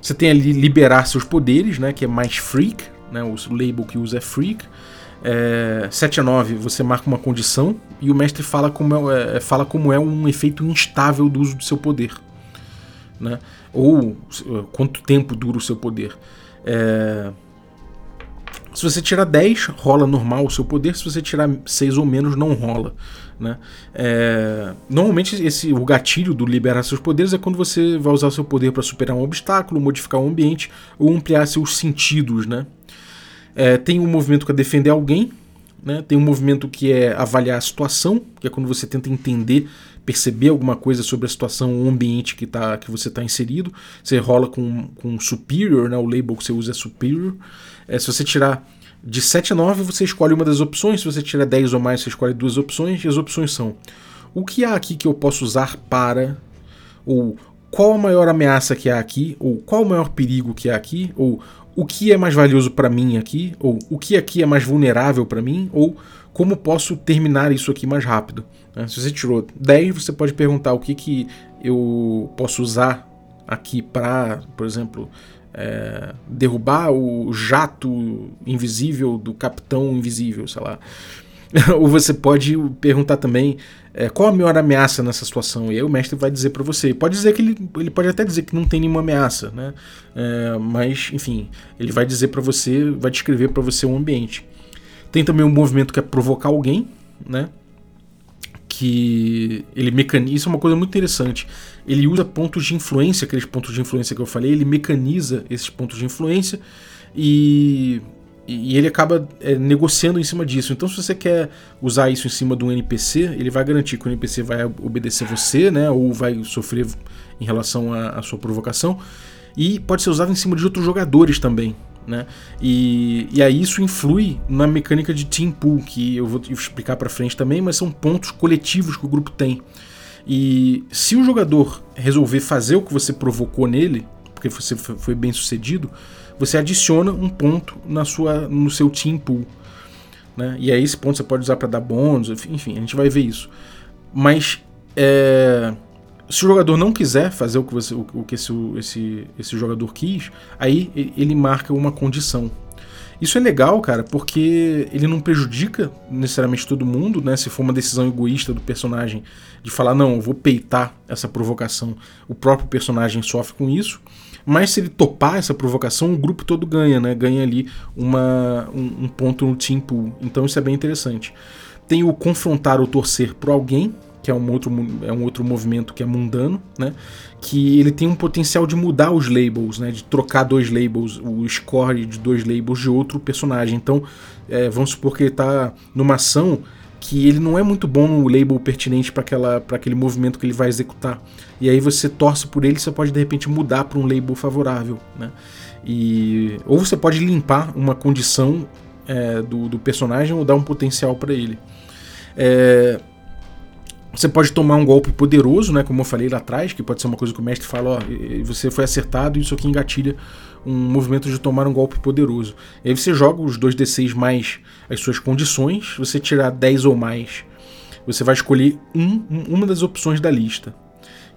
S1: Você tem ali liberar seus poderes, né? Que é mais freak, né? O label que usa é freak. É, 7 a 9 você marca uma condição e o mestre fala como é, é, fala como é um efeito instável do uso do seu poder. Né? Ou quanto tempo dura o seu poder. É, se você tirar 10, rola normal o seu poder. Se você tirar 6 ou menos, não rola. Né? É, normalmente esse, o gatilho do liberar seus poderes é quando você vai usar seu poder para superar um obstáculo, modificar o ambiente ou ampliar seus sentidos. Né? É, tem um movimento que é defender alguém, né? tem um movimento que é avaliar a situação, que é quando você tenta entender, perceber alguma coisa sobre a situação ou ambiente que, tá, que você está inserido. Você rola com, com superior, né? o label que você usa é superior. É, se você tirar de 7 a 9, você escolhe uma das opções. Se você tirar 10 ou mais, você escolhe duas opções. E as opções são: o que há aqui que eu posso usar para. Ou qual a maior ameaça que há aqui? Ou qual o maior perigo que há aqui? Ou o que é mais valioso para mim aqui? Ou o que aqui é mais vulnerável para mim? Ou como posso terminar isso aqui mais rápido? Né? Se você tirou 10, você pode perguntar o que, que eu posso usar aqui para, por exemplo, é, derrubar o jato invisível do capitão invisível, sei lá. Ou você pode perguntar também é, qual a maior ameaça nessa situação, e aí o mestre vai dizer para você. Pode dizer que ele, ele pode até dizer que não tem nenhuma ameaça, né? É, mas, enfim, ele vai dizer para você, vai descrever para você o ambiente. Tem também um movimento que é provocar alguém, né? Que ele mecaniza, isso é uma coisa muito interessante. Ele usa pontos de influência, aqueles pontos de influência que eu falei, ele mecaniza esses pontos de influência e, e ele acaba é, negociando em cima disso. Então, se você quer usar isso em cima de um NPC, ele vai garantir que o NPC vai obedecer você, né, ou vai sofrer em relação à sua provocação. E pode ser usado em cima de outros jogadores também. Né? E, e aí isso influi na mecânica de team pool, que eu vou explicar para frente também, mas são pontos coletivos que o grupo tem. E se o jogador resolver fazer o que você provocou nele, porque você foi bem sucedido, você adiciona um ponto na sua, no seu team pool. Né? E aí esse ponto você pode usar para dar bônus, enfim, a gente vai ver isso. Mas é, se o jogador não quiser fazer o que, você, o, que esse, esse, esse jogador quis, aí ele marca uma condição. Isso é legal, cara, porque ele não prejudica necessariamente todo mundo, né? Se for uma decisão egoísta do personagem de falar, não, eu vou peitar essa provocação, o próprio personagem sofre com isso. Mas se ele topar essa provocação, o grupo todo ganha, né? Ganha ali uma, um, um ponto no team pool. Então isso é bem interessante. Tem o confrontar ou torcer por alguém, que é um outro, é um outro movimento que é mundano, né? Que ele tem um potencial de mudar os labels, né? De trocar dois labels, o score de dois labels de outro personagem. Então, é, vamos supor que ele está numa ação que ele não é muito bom no label pertinente para aquele movimento que ele vai executar. E aí você torce por ele, você pode de repente mudar para um label favorável, né? E, ou você pode limpar uma condição é, do, do, personagem ou dar um potencial para ele. É, você pode tomar um golpe poderoso, né? Como eu falei lá atrás, que pode ser uma coisa que o mestre fala, ó, você foi acertado e isso aqui engatilha um movimento de tomar um golpe poderoso. E aí você joga os 2d6 mais as suas condições, você tirar 10 ou mais, você vai escolher um, uma das opções da lista,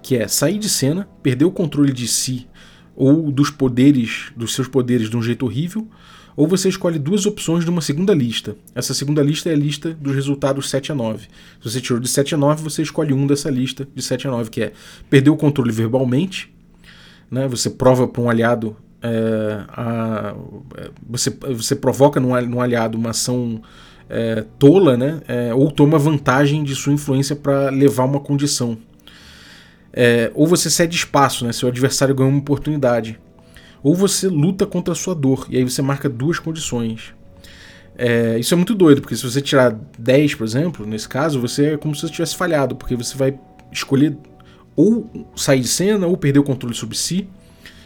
S1: que é sair de cena, perder o controle de si ou dos poderes, dos seus poderes de um jeito horrível, ou você escolhe duas opções de uma segunda lista. Essa segunda lista é a lista dos resultados 7 a 9. Se você tirou de 7 a 9, você escolhe um dessa lista de 7 a 9, que é perder o controle verbalmente, né? você prova para um aliado. É, a, você, você provoca num, num aliado uma ação é, tola, né? É, ou toma vantagem de sua influência para levar uma condição. É, ou você cede espaço, né? seu adversário ganha uma oportunidade ou você luta contra a sua dor, e aí você marca duas condições. É, isso é muito doido, porque se você tirar 10, por exemplo, nesse caso, você é como se você tivesse falhado, porque você vai escolher ou sair de cena, ou perder o controle sobre si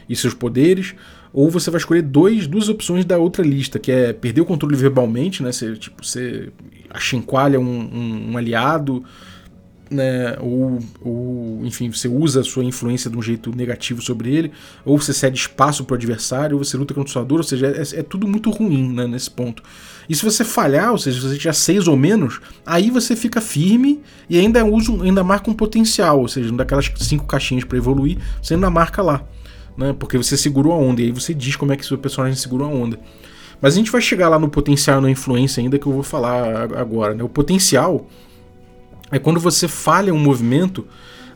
S1: e seus poderes, ou você vai escolher dois, duas opções da outra lista, que é perder o controle verbalmente, né? Você, tipo, você achincoalha um, um, um aliado, né, ou, ou, enfim, você usa a sua influência de um jeito negativo sobre ele, ou você cede espaço para o adversário, ou você luta contra o sua dor, ou seja, é, é, tudo muito ruim né, nesse ponto. E se você falhar, ou seja, se você tiver seis ou menos, aí você fica firme e ainda usa, ainda marca um potencial, ou seja, daquelas cinco caixinhas para evoluir, você ainda marca lá. né? Porque você segurou a onda e aí você diz como é que seu personagem segurou a onda. Mas a gente vai chegar lá no potencial na influência ainda que eu vou falar agora, né? O potencial é quando você falha um movimento,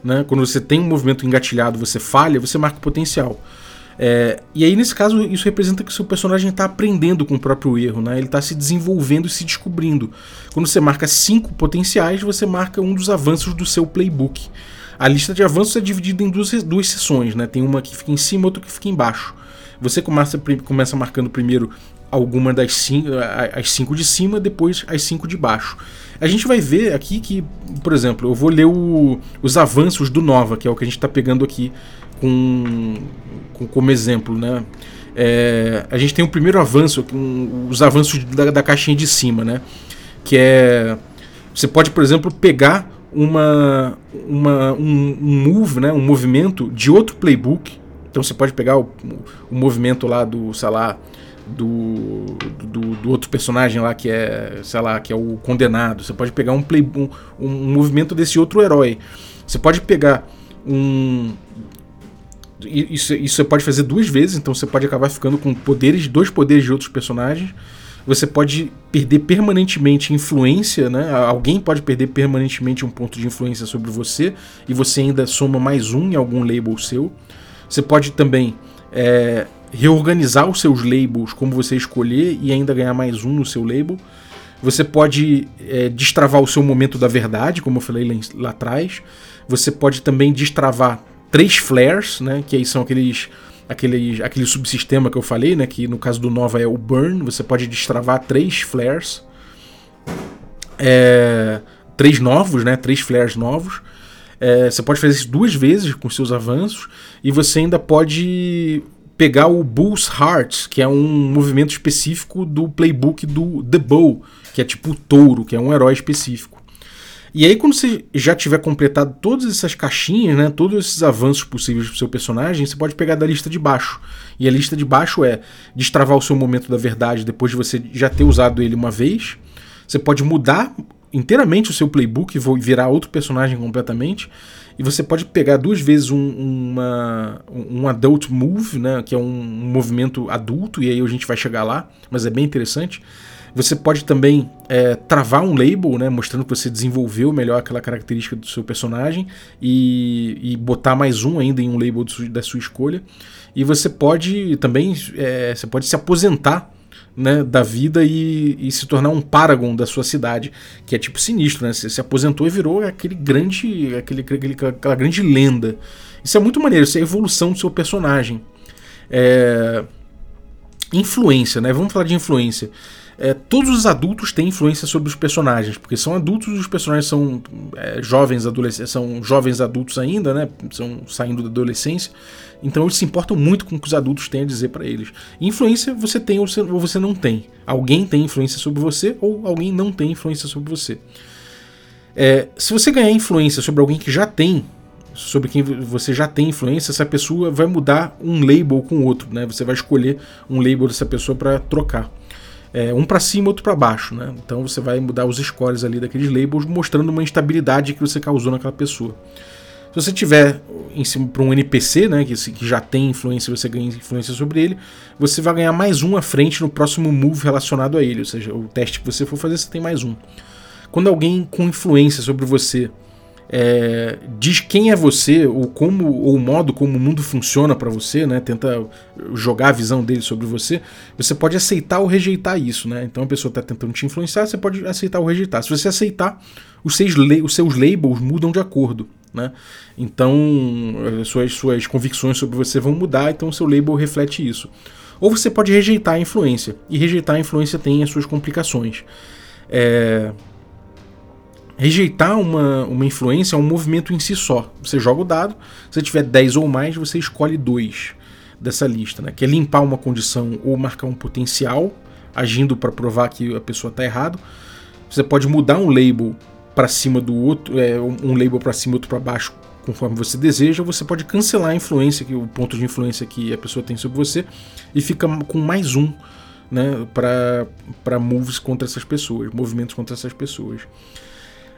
S1: né? Quando você tem um movimento engatilhado, você falha, você marca o potencial. É, e aí, nesse caso, isso representa que o seu personagem está aprendendo com o próprio erro, né? Ele está se desenvolvendo e se descobrindo. Quando você marca cinco potenciais, você marca um dos avanços do seu playbook. A lista de avanços é dividida em duas, duas seções, né? Tem uma que fica em cima e outra que fica embaixo. Você começa, começa marcando primeiro alguma das cinco, as cinco de cima, depois as cinco de baixo. A gente vai ver aqui que, por exemplo, eu vou ler o, os avanços do Nova, que é o que a gente está pegando aqui com, com, como exemplo, né? É, a gente tem o primeiro avanço, um, os avanços da, da, caixinha de cima, né? Que é você pode, por exemplo, pegar uma, uma um, um, move, né? Um movimento de outro playbook. Então você pode pegar o, o movimento lá do, sei lá, do, do, do, outro personagem lá que é, sei lá, que é o condenado. Você pode pegar um, play, um, um movimento desse outro herói. Você pode pegar um, isso, isso você pode fazer duas vezes, então você pode acabar ficando com poderes, dois poderes de outros personagens. Você pode perder permanentemente influência, né? Alguém pode perder permanentemente um ponto de influência sobre você e você ainda soma mais um em algum label seu. Você pode também é, reorganizar os seus labels como você escolher e ainda ganhar mais um no seu label. Você pode é, destravar o seu momento da verdade, como eu falei lá, lá atrás. Você pode também destravar três flares, né? Que aí são aqueles, aqueles, aquele subsistema que eu falei, né? Que no caso do Nova é o burn. Você pode destravar três flares. É, três novos, né? Três flares novos. É, você pode fazer isso duas vezes com seus avanços. E você ainda pode pegar o Bull's Heart, que é um movimento específico do playbook do The Bull, que é tipo o touro, que é um herói específico. E aí, quando você já tiver completado todas essas caixinhas, né, todos esses avanços possíveis para o seu personagem, você pode pegar da lista de baixo. E a lista de baixo é destravar o seu momento da verdade depois de você já ter usado ele uma vez. Você pode mudar inteiramente o seu playbook e virar outro personagem completamente. E você pode pegar duas vezes um, uma, um adult move, né, que é um, movimento adulto, e aí a gente vai chegar lá, mas é bem interessante. Você pode também é, travar um label, né, mostrando que você desenvolveu melhor aquela característica do seu personagem e, e botar mais um ainda em um label da sua escolha. E você pode também é, você pode se aposentar né, da vida e, e, se tornar um paragon da sua cidade, que é tipo sinistro, né? Você se aposentou e virou aquele grande, aquele, aquele, aquela grande lenda. Isso é muito maneiro, isso é a evolução do seu personagem. É... Influência, né? Vamos falar de influência é, todos os adultos têm influência sobre os personagens, porque são adultos e os personagens são é, jovens adolescentes, são jovens adultos ainda, né? São saindo da adolescência. Então eles se importam muito com o que os adultos têm a dizer para eles. Influência você tem ou você, não tem. Alguém tem influência sobre você ou alguém não tem influência sobre você. É, se você ganhar influência sobre alguém que já tem, sobre quem você já tem influência, essa pessoa vai mudar um label com o outro, né? Você vai escolher um label dessa pessoa para trocar é, um para cima, outro para baixo, né? Então você vai mudar os scores ali daqueles labels, mostrando uma instabilidade que você causou naquela pessoa. Se você tiver em cima para um NPC, né, que, que já tem influência, você ganha influência sobre ele, você vai ganhar mais um à frente no próximo move relacionado a ele, ou seja, o teste que você for fazer, você tem mais um. Quando alguém com influência sobre você é, diz quem é você ou como ou o modo como o mundo funciona para você, né? Tenta jogar a visão dele sobre você. Você pode aceitar ou rejeitar isso, né? Então a pessoa está tentando te influenciar, você pode aceitar ou rejeitar. Se você aceitar, os seus, os seus labels mudam de acordo, né? Então suas suas convicções sobre você vão mudar, então seu label reflete isso. Ou você pode rejeitar a influência e rejeitar a influência tem as suas complicações. É, Rejeitar uma, uma influência é um movimento em si só. Você joga o dado, se tiver 10 ou mais, você escolhe dois dessa lista, né? Que é limpar uma condição ou marcar um potencial, agindo para provar que a pessoa está errado. Você pode mudar um label para cima do outro, é, um label para cima, outro para baixo, conforme você deseja. Você pode cancelar a influência, que o ponto de influência que a pessoa tem sobre você, e fica com mais um, né? Para moves contra essas pessoas, movimentos contra essas pessoas.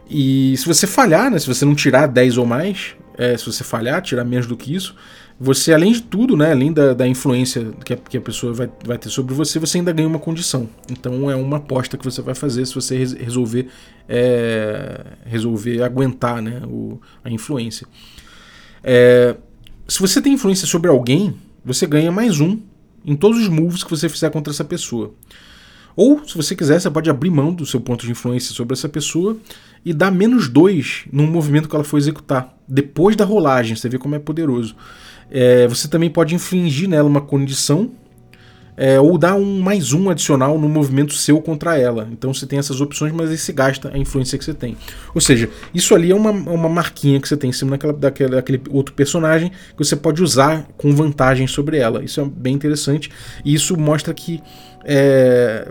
S1: E se você falhar, né, se você não tirar 10 ou mais, é, se você falhar, tirar menos do que isso, você, além de tudo, né, além da, da influência que a, que a pessoa vai, vai ter sobre você, você ainda ganha uma condição. Então é uma aposta que você vai fazer se você resolver, é, resolver aguentar né, o, a influência. É, se você tem influência sobre alguém, você ganha mais um em todos os moves que você fizer contra essa pessoa. Ou, se você quiser, você pode abrir mão do seu ponto de influência sobre essa pessoa e dar menos dois num movimento que ela for executar. Depois da rolagem, você vê como é poderoso. É, você também pode infligir nela uma condição é, ou dar um mais um adicional no movimento seu contra ela. Então você tem essas opções, mas aí se gasta a influência que você tem. Ou seja, isso ali é uma, uma marquinha que você tem em cima daquela, daquela, daquele outro personagem que você pode usar com vantagem sobre ela. Isso é bem interessante e isso mostra que é,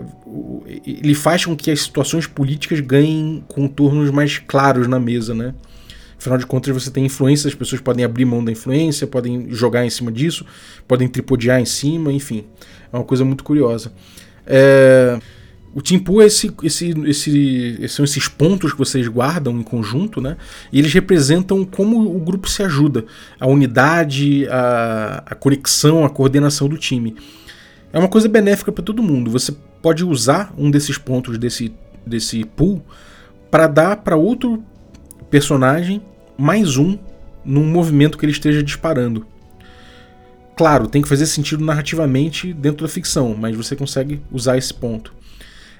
S1: ele faz com que as situações políticas ganhem contornos mais claros na mesa, né? Afinal de contas, você tem influência, as pessoas podem abrir mão da influência, podem jogar em cima disso, podem tripudiar em cima, enfim. É uma coisa muito curiosa. É, o Timpu é esse, esse, esse, são esses pontos que vocês guardam em conjunto, né? E eles representam como o grupo se ajuda, a unidade, a, a conexão, a coordenação do time. É uma coisa benéfica para todo mundo. Você pode usar um desses pontos desse, desse pool para dar para outro personagem mais um num movimento que ele esteja disparando. Claro, tem que fazer sentido narrativamente dentro da ficção, mas você consegue usar esse ponto.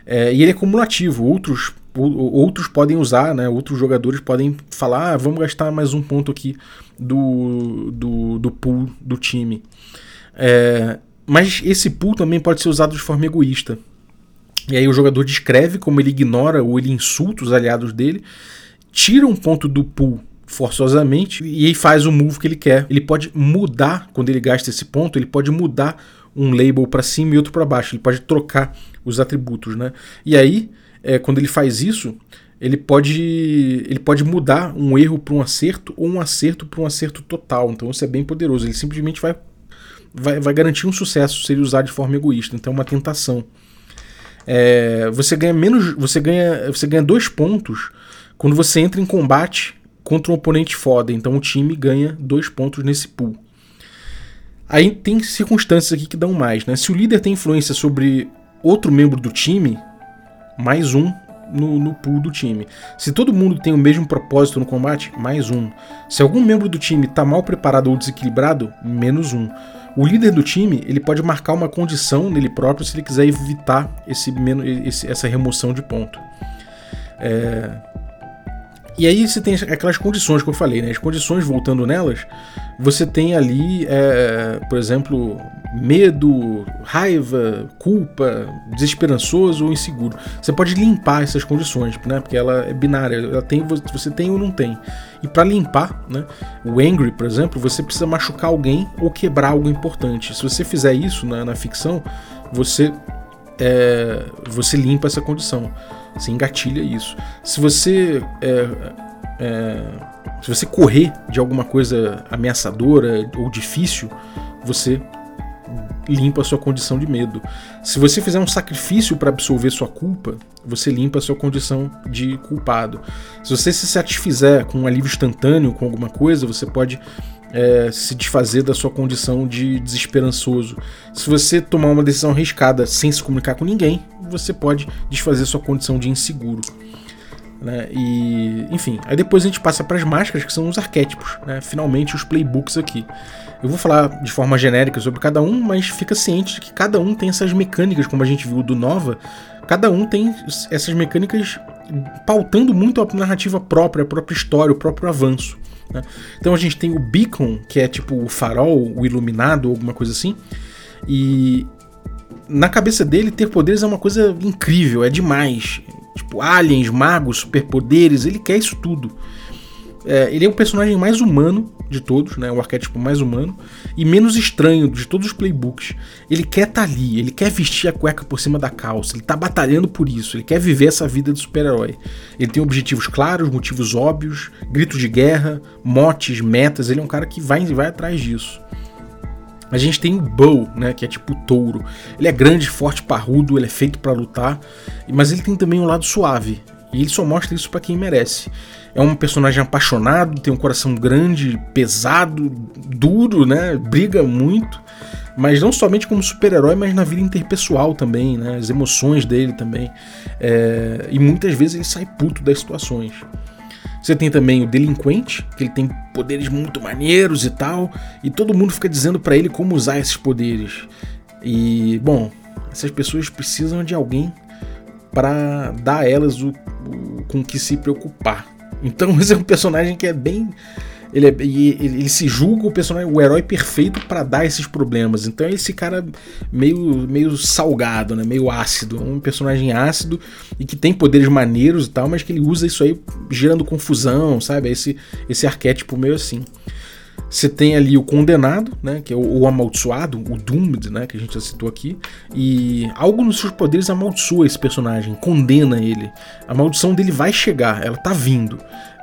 S1: É, e ele é cumulativo, outros, outros podem usar, né, outros jogadores podem falar: ah, vamos gastar mais um ponto aqui do, do, do pool do time. É, mas esse pool também pode ser usado de forma egoísta. E aí o jogador descreve como ele ignora ou ele insulta os aliados dele, tira um ponto do pool forçosamente e aí faz o move que ele quer. Ele pode mudar quando ele gasta esse ponto, ele pode mudar um label para cima e outro para baixo. Ele pode trocar os atributos, né? E aí, é, quando ele faz isso, ele pode ele pode mudar um erro para um acerto ou um acerto para um acerto total. Então isso é bem poderoso. Ele simplesmente vai vai, vai garantir um sucesso se ele usar de forma egoísta. Então é uma tentação. É, você ganha menos, você ganha, você ganha dois pontos quando você entra em combate contra um oponente foda. Então o time ganha dois pontos nesse pool. Aí tem circunstâncias aqui que dão mais, né? Se o líder tem influência sobre outro membro do time, mais um no, no, pool do time. Se todo mundo tem o mesmo propósito no combate, mais um. Se algum membro do time está mal preparado ou desequilibrado, menos um. O líder do time ele pode marcar uma condição nele próprio se ele quiser evitar esse, esse essa remoção de ponto. É... E aí você tem aquelas condições que eu falei, né? As condições, voltando nelas, você tem ali, é, por exemplo, medo, raiva, culpa, desesperançoso ou inseguro. Você pode limpar essas condições, né? Porque ela é binária, ela tem, você tem ou não tem. E para limpar, né? O angry, por exemplo, você precisa machucar alguém ou quebrar algo importante. Se você fizer isso na, na ficção, você é, você limpa essa condição. Você engatilha isso. Se você é, é, se você correr de alguma coisa ameaçadora ou difícil, você limpa a sua condição de medo. Se você fizer um sacrifício para absolver sua culpa, você limpa a sua condição de culpado. Se você se satisfizer com um alívio instantâneo com alguma coisa, você pode é, se desfazer da sua condição de desesperançoso. Se você tomar uma decisão arriscada sem se comunicar com ninguém, você pode desfazer sua condição de inseguro. Né? E, enfim, aí depois a gente passa para as máscaras, que são os arquétipos, né? finalmente os playbooks aqui. Eu vou falar de forma genérica sobre cada um, mas fica ciente de que cada um tem essas mecânicas, como a gente viu do Nova, cada um tem essas mecânicas pautando muito a narrativa própria, a própria história, o próprio avanço. Né? Então a gente tem o Beacon, que é tipo o farol, o iluminado, alguma coisa assim, e na cabeça dele ter poderes é uma coisa incrível, é demais. Tipo, aliens, magos, superpoderes, ele quer isso tudo. É, ele é o personagem mais humano de todos, né? O arquétipo mais humano e menos estranho de todos os playbooks. Ele quer estar tá ali, ele quer vestir a cueca por cima da calça, ele tá batalhando por isso, ele quer viver essa vida de super-herói. Ele tem objetivos claros, motivos óbvios, gritos de guerra, motes, metas. Ele é um cara que vai, vai atrás disso. A gente tem o Bow, né, que é tipo touro. Ele é grande, forte, parrudo, ele é feito para lutar, mas ele tem também um lado suave. E ele só mostra isso para quem merece. É um personagem apaixonado, tem um coração grande, pesado, duro, né? Briga muito. Mas não somente como super-herói, mas na vida interpessoal também, né? As emoções dele também. É... E muitas vezes ele sai puto das situações. Você tem também o delinquente, que ele tem poderes muito maneiros e tal, e todo mundo fica dizendo para ele como usar esses poderes. E, bom, essas pessoas precisam de alguém para dar a elas o, o, com que se preocupar. Então, esse é um personagem que é bem ele, é, ele, ele, se julga o personagem, o herói perfeito para dar esses problemas. Então é esse cara meio, meio salgado, né? meio ácido. Um personagem ácido e que tem poderes maneiros e tal, mas que ele usa isso aí gerando confusão, sabe? Esse, esse arquétipo meio assim. Você tem ali o condenado, né, que é o, o, amaldiçoado, o Doomed, né, que a gente já citou aqui, e algo nos seus poderes amaldiçoa esse personagem, condena ele. A maldição dele vai chegar, ela tá vindo.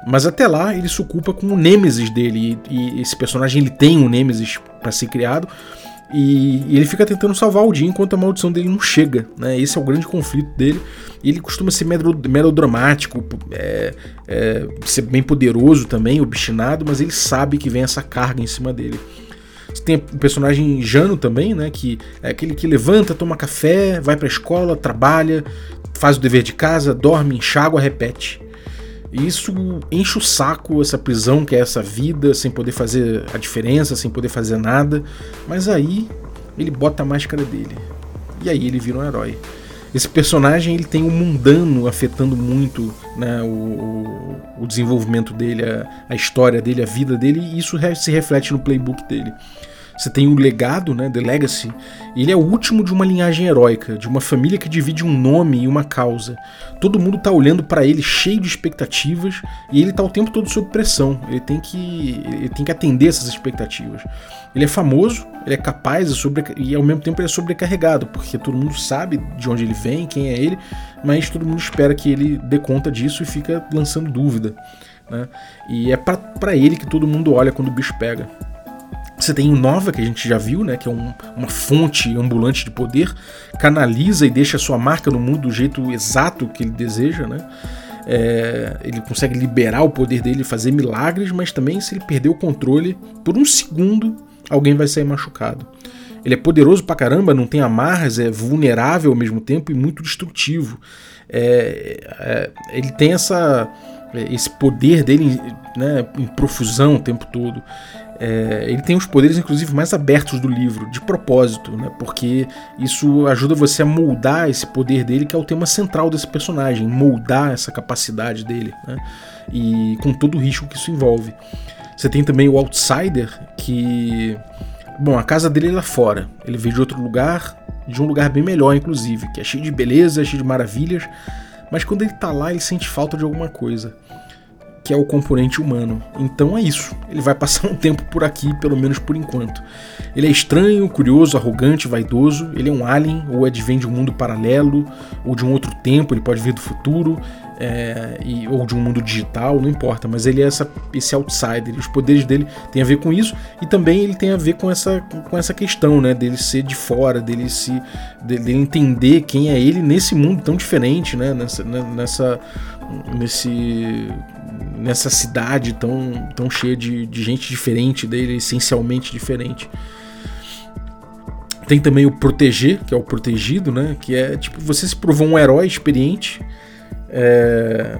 S1: Mas até lá ele se ocupa com o Nêmesis dele, e, e esse personagem ele tem um Nêmesis para ser criado, e, e, ele fica tentando salvar o dia enquanto a maldição dele não chega. Né? Esse é o grande conflito dele. Ele costuma ser melodramático, é, é, ser bem poderoso também, obstinado, mas ele sabe que vem essa carga em cima dele. Você tem o personagem Jano também, né? Que é aquele que levanta, toma café, vai pra escola, trabalha, faz o dever de casa, dorme, enxágua, repete. E isso enche o saco, essa prisão que é essa vida, sem poder fazer a diferença, sem poder fazer nada. Mas aí ele bota a máscara dele. E aí ele vira um herói. Esse personagem ele tem o um mundano afetando muito né, o, o, desenvolvimento dele, a, a história dele, a vida dele, e isso se reflete no playbook dele. Você tem o legado, né, The Legacy. Ele é o último de uma linhagem heróica, de uma família que divide um nome e uma causa. Todo mundo tá olhando para ele cheio de expectativas e ele tá o tempo todo sob pressão. Ele tem que ele tem que atender essas expectativas. Ele é famoso, ele é capaz sobre, e ao mesmo tempo ele é sobrecarregado, porque todo mundo sabe de onde ele vem, quem é ele, mas todo mundo espera que ele dê conta disso e fica lançando dúvida. Né? E é para ele que todo mundo olha quando o bicho pega. Você tem Nova, que a gente já viu, né? Que é um, uma fonte ambulante de poder, canaliza e deixa sua marca no mundo do jeito exato que ele deseja, né? É, ele consegue liberar o poder dele, fazer milagres, mas também se ele perder o controle por um segundo, alguém vai sair machucado. Ele é poderoso pra caramba, não tem amarras, é vulnerável ao mesmo tempo e muito destrutivo. É, é, ele tem essa, esse poder dele né, em profusão o tempo todo. É, ele tem os poderes, inclusive, mais abertos do livro, de propósito, né? porque isso ajuda você a moldar esse poder dele, que é o tema central desse personagem, moldar essa capacidade dele, né? e com todo o risco que isso envolve. Você tem também o Outsider, que. Bom, a casa dele é lá fora. Ele veio de outro lugar, de um lugar bem melhor, inclusive, que é cheio de beleza, cheio de maravilhas, mas quando ele tá lá, ele sente falta de alguma coisa que é o componente humano. Então é isso. Ele vai passar um tempo por aqui, pelo menos por enquanto. Ele é estranho, curioso, arrogante, vaidoso. Ele é um alien, ou advém de um mundo paralelo, ou de um outro tempo, ele pode vir do futuro, é, e, ou de um mundo digital, não importa. Mas ele é essa, esse outsider. Os poderes dele têm a ver com isso, e também ele tem a ver com essa, com essa questão, né? Dele ser de fora, dele se. dele entender quem é ele nesse mundo tão diferente, né? Nessa. Né, nessa nesse nessa cidade tão, tão cheia de, de gente diferente dele, essencialmente diferente. Tem também o proteger, que é o protegido, né? Que é tipo, você se provou um herói experiente. É...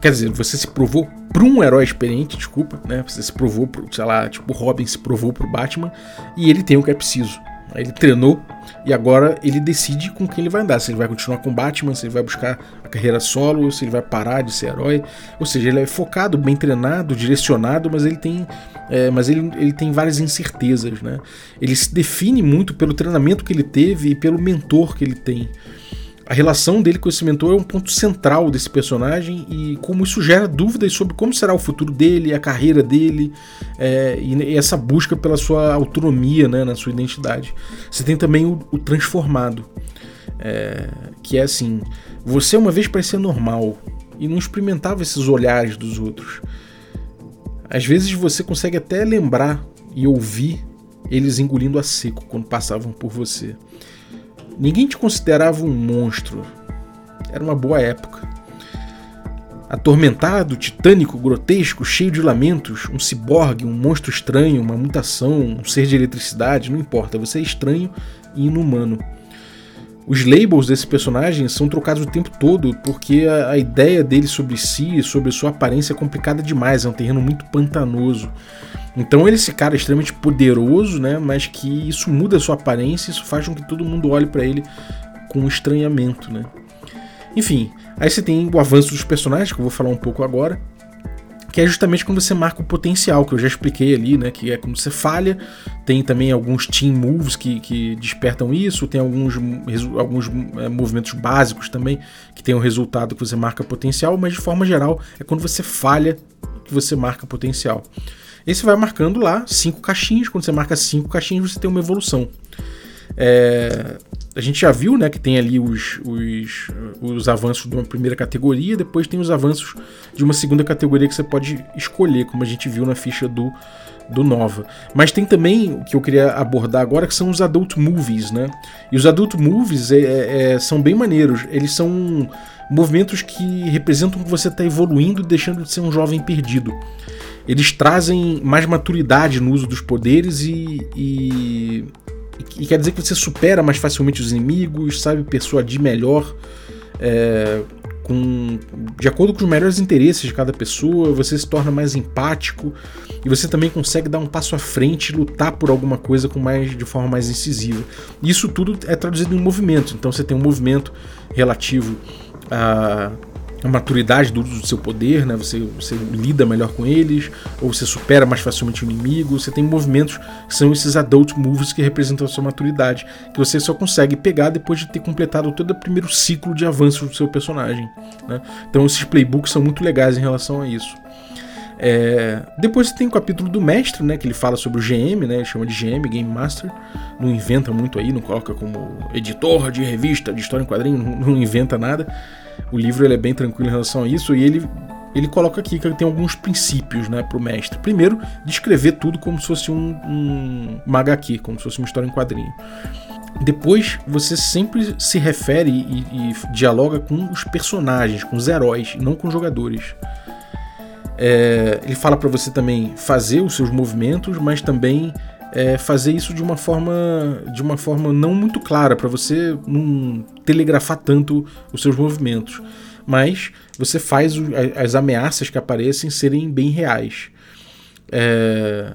S1: Quer dizer, você se provou para um herói experiente, desculpa, né? Você se provou, pro, sei lá, tipo, o Robin se provou pro Batman e ele tem o que é preciso. Ele treinou e agora ele decide com quem ele vai andar. Se ele vai continuar com Batman, se ele vai buscar a carreira solo, se ele vai parar de ser herói. Ou seja, ele é focado, bem treinado, direcionado, mas ele tem, é, mas ele, ele tem várias incertezas. Né? Ele se define muito pelo treinamento que ele teve e pelo mentor que ele tem. A relação dele com esse mentor é um ponto central desse personagem e como isso gera dúvidas sobre como será o futuro dele, a carreira dele é, e essa busca pela sua autonomia né, na sua identidade. Você tem também o, o transformado, é, que é assim: você uma vez parecia normal e não experimentava esses olhares dos outros. Às vezes você consegue até lembrar e ouvir eles engolindo a seco quando passavam por você. Ninguém te considerava um monstro. Era uma boa época. atormentado, titânico, grotesco, cheio de lamentos, um ciborgue, um monstro estranho, uma mutação, um ser de eletricidade, não importa, você é estranho e inumano. Os labels desse personagem são trocados o tempo todo porque a, a ideia dele sobre si, sobre sua aparência é complicada demais, é um terreno muito pantanoso. Então ele é esse cara extremamente poderoso, né, mas que isso muda a sua aparência, isso faz com que todo mundo olhe para ele com estranhamento, né? Enfim, aí você tem o avanço dos personagens, que eu vou falar um pouco agora, que é justamente quando você marca o potencial, que eu já expliquei ali, né? Que é quando você falha. Tem também alguns team moves que, que despertam isso, tem alguns, alguns é, movimentos básicos também que tem o resultado que você marca potencial, mas de forma geral é quando você falha que você marca potencial. Esse vai marcando lá cinco caixinhas. Quando você marca cinco caixinhas, você tem uma evolução. É, a gente já viu né, que tem ali os, os, os avanços de uma primeira categoria, depois tem os avanços de uma segunda categoria que você pode escolher, como a gente viu na ficha do, do Nova. Mas tem também o que eu queria abordar agora, que são os Adult Movies, né? E os Adult Movies é, é, é são bem maneiros. Eles são movimentos que representam que você está evoluindo e deixando de ser um jovem perdido. Eles trazem mais maturidade no uso dos poderes e, e e quer dizer que você supera mais facilmente os inimigos, sabe persuadir melhor, é, com, de acordo com os melhores interesses de cada pessoa, você se torna mais empático e você também consegue dar um passo à frente lutar por alguma coisa com mais, de forma mais incisiva. Isso tudo é traduzido em movimento, então você tem um movimento relativo a a maturidade do uso do seu poder, né? Você, você lida melhor com eles, ou você supera mais facilmente o inimigo. Você tem movimentos que são esses adult moves que representam a sua maturidade, que você só consegue pegar depois de ter completado todo o primeiro ciclo de avanço do seu personagem. Né? Então esses playbooks são muito legais em relação a isso. É, depois tem o capítulo do mestre, né, que ele fala sobre o GM, né, ele chama de GM, Game Master, não inventa muito aí, não coloca como editor de revista, de história em quadrinho, não, não inventa nada. O livro ele é bem tranquilo em relação a isso e ele ele coloca aqui que tem alguns princípios né, para o mestre. Primeiro, descrever tudo como se fosse um, um, uma como se fosse uma história em quadrinho. Depois, você sempre se refere e, e dialoga com os personagens, com os heróis, não com os jogadores. É, ele fala para você também fazer os seus movimentos, mas também é, fazer isso de uma forma de uma forma não muito clara para você não telegrafar tanto os seus movimentos, mas você faz as ameaças que aparecem serem bem reais. É,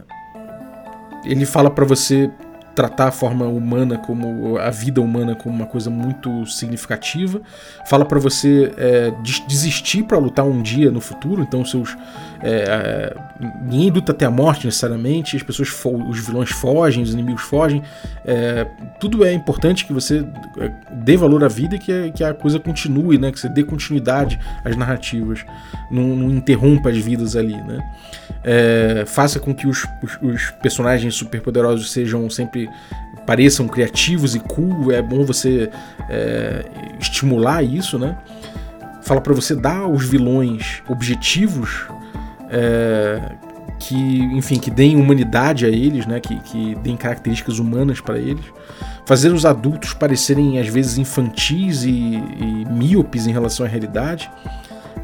S1: ele fala para você tratar a forma humana como a vida humana como uma coisa muito significativa. Fala para você é, desistir para lutar um dia no futuro. Então seus é, é, ninguém luta até a morte necessariamente. As pessoas os vilões fogem, os inimigos fogem. É, tudo é importante que você é, dê valor à vida e que, que a coisa continue, né? Que você dê continuidade às narrativas, não, não interrompa as vidas ali, né? É, faça com que os, os, os personagens superpoderosos sejam sempre pareçam criativos e cool, é bom você é, estimular isso, né? Fala para você dar aos vilões objetivos é, que, enfim, que deem humanidade a eles, né? Que, que deem características humanas para eles. Fazer os adultos parecerem às vezes infantis e, e míopes em relação à realidade.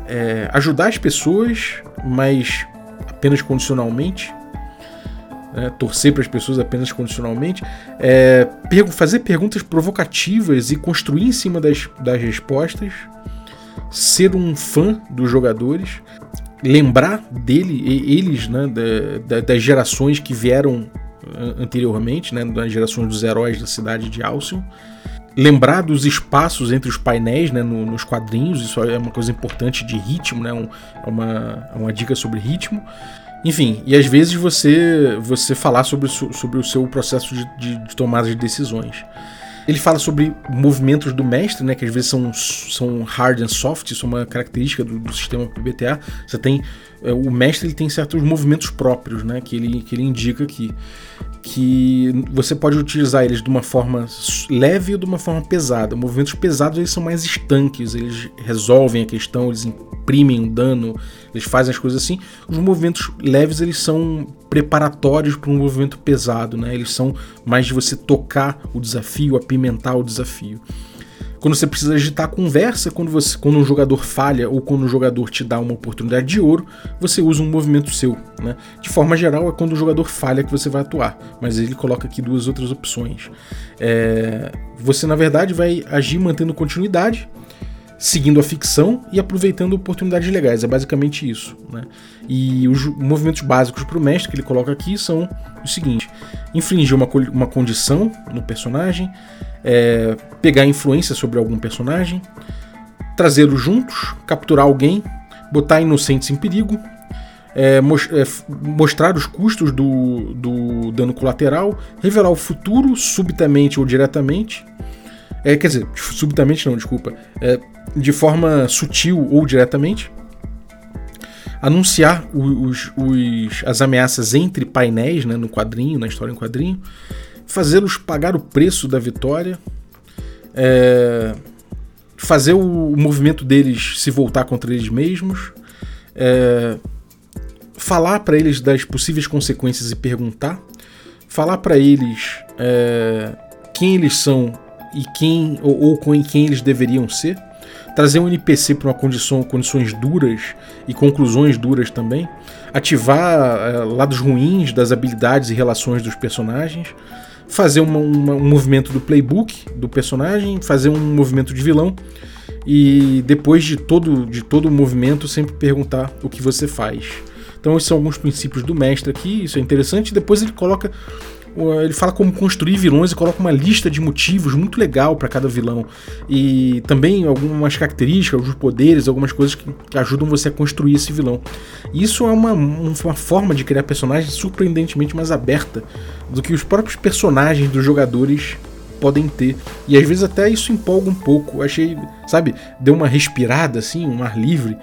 S1: É, ajudar as pessoas, mas apenas condicionalmente né, torcer para as pessoas apenas condicionalmente, é, fazer perguntas provocativas e construir em cima das, das respostas, ser um fã dos jogadores, lembrar dele, eles, né, da, das gerações que vieram anteriormente, né, das gerações dos heróis da cidade de Alcyon, lembrar dos espaços entre os painéis né, no, nos quadrinhos, isso é uma coisa importante de ritmo, né, um, é uma, é uma dica sobre ritmo. Enfim, e às vezes você você falar sobre, sobre o seu processo de, de, de tomada de decisões. Ele fala sobre movimentos do mestre, né, que às vezes são, são hard and soft, isso é uma característica do, do sistema PBTA. Você tem é, o mestre ele tem certos movimentos próprios, né, que ele, que ele indica aqui que você pode utilizar eles de uma forma leve ou de uma forma pesada. Movimentos pesados eles são mais estanques, eles resolvem a questão, eles imprimem um dano, eles fazem as coisas assim. Os movimentos leves eles são preparatórios para um movimento pesado, né? Eles são mais de você tocar o desafio, apimentar o desafio. Quando você precisa agitar a conversa, quando, você, quando um jogador falha ou quando um jogador te dá uma oportunidade de ouro, você usa um movimento seu. Né? De forma geral, é quando o jogador falha que você vai atuar, mas ele coloca aqui duas outras opções. É, você, na verdade, vai agir mantendo continuidade, seguindo a ficção e aproveitando oportunidades legais. É basicamente isso. Né? E os movimentos básicos para o mestre que ele coloca aqui são o seguinte: infligir uma, uma condição no personagem, é, pegar influência sobre algum personagem, trazê-los juntos, capturar alguém, botar inocentes em perigo, é, é mostrar os custos do, do, dano colateral, revelar o futuro subitamente ou diretamente. É, quer dizer, subitamente não, desculpa. É, de forma sutil ou diretamente, anunciar os, os, as ameaças entre painéis né, no quadrinho, na história em quadrinho, fazê-los pagar o preço da vitória, é, fazer o, o, movimento deles se voltar contra eles mesmos, é, falar para eles das possíveis consequências e perguntar, falar para eles é, quem eles são e quem ou, ou com quem eles deveriam ser trazer um NPC para uma condição, condições duras e conclusões duras também, ativar é, lados ruins das habilidades e relações dos personagens, fazer uma, uma, um movimento do playbook do personagem, fazer um movimento de vilão e depois de todo, de todo o movimento sempre perguntar o que você faz. Então esses são alguns princípios do mestre aqui, isso é interessante. Depois ele coloca ele fala como construir vilões e coloca uma lista de motivos muito legal para cada vilão. E também algumas características, alguns poderes, algumas coisas que, que ajudam você a construir esse vilão. Isso é uma, uma forma de criar personagens surpreendentemente mais aberta do que os próprios personagens dos jogadores podem ter. E às vezes até isso empolga um pouco. Achei, sabe, deu uma respirada assim, um ar livre.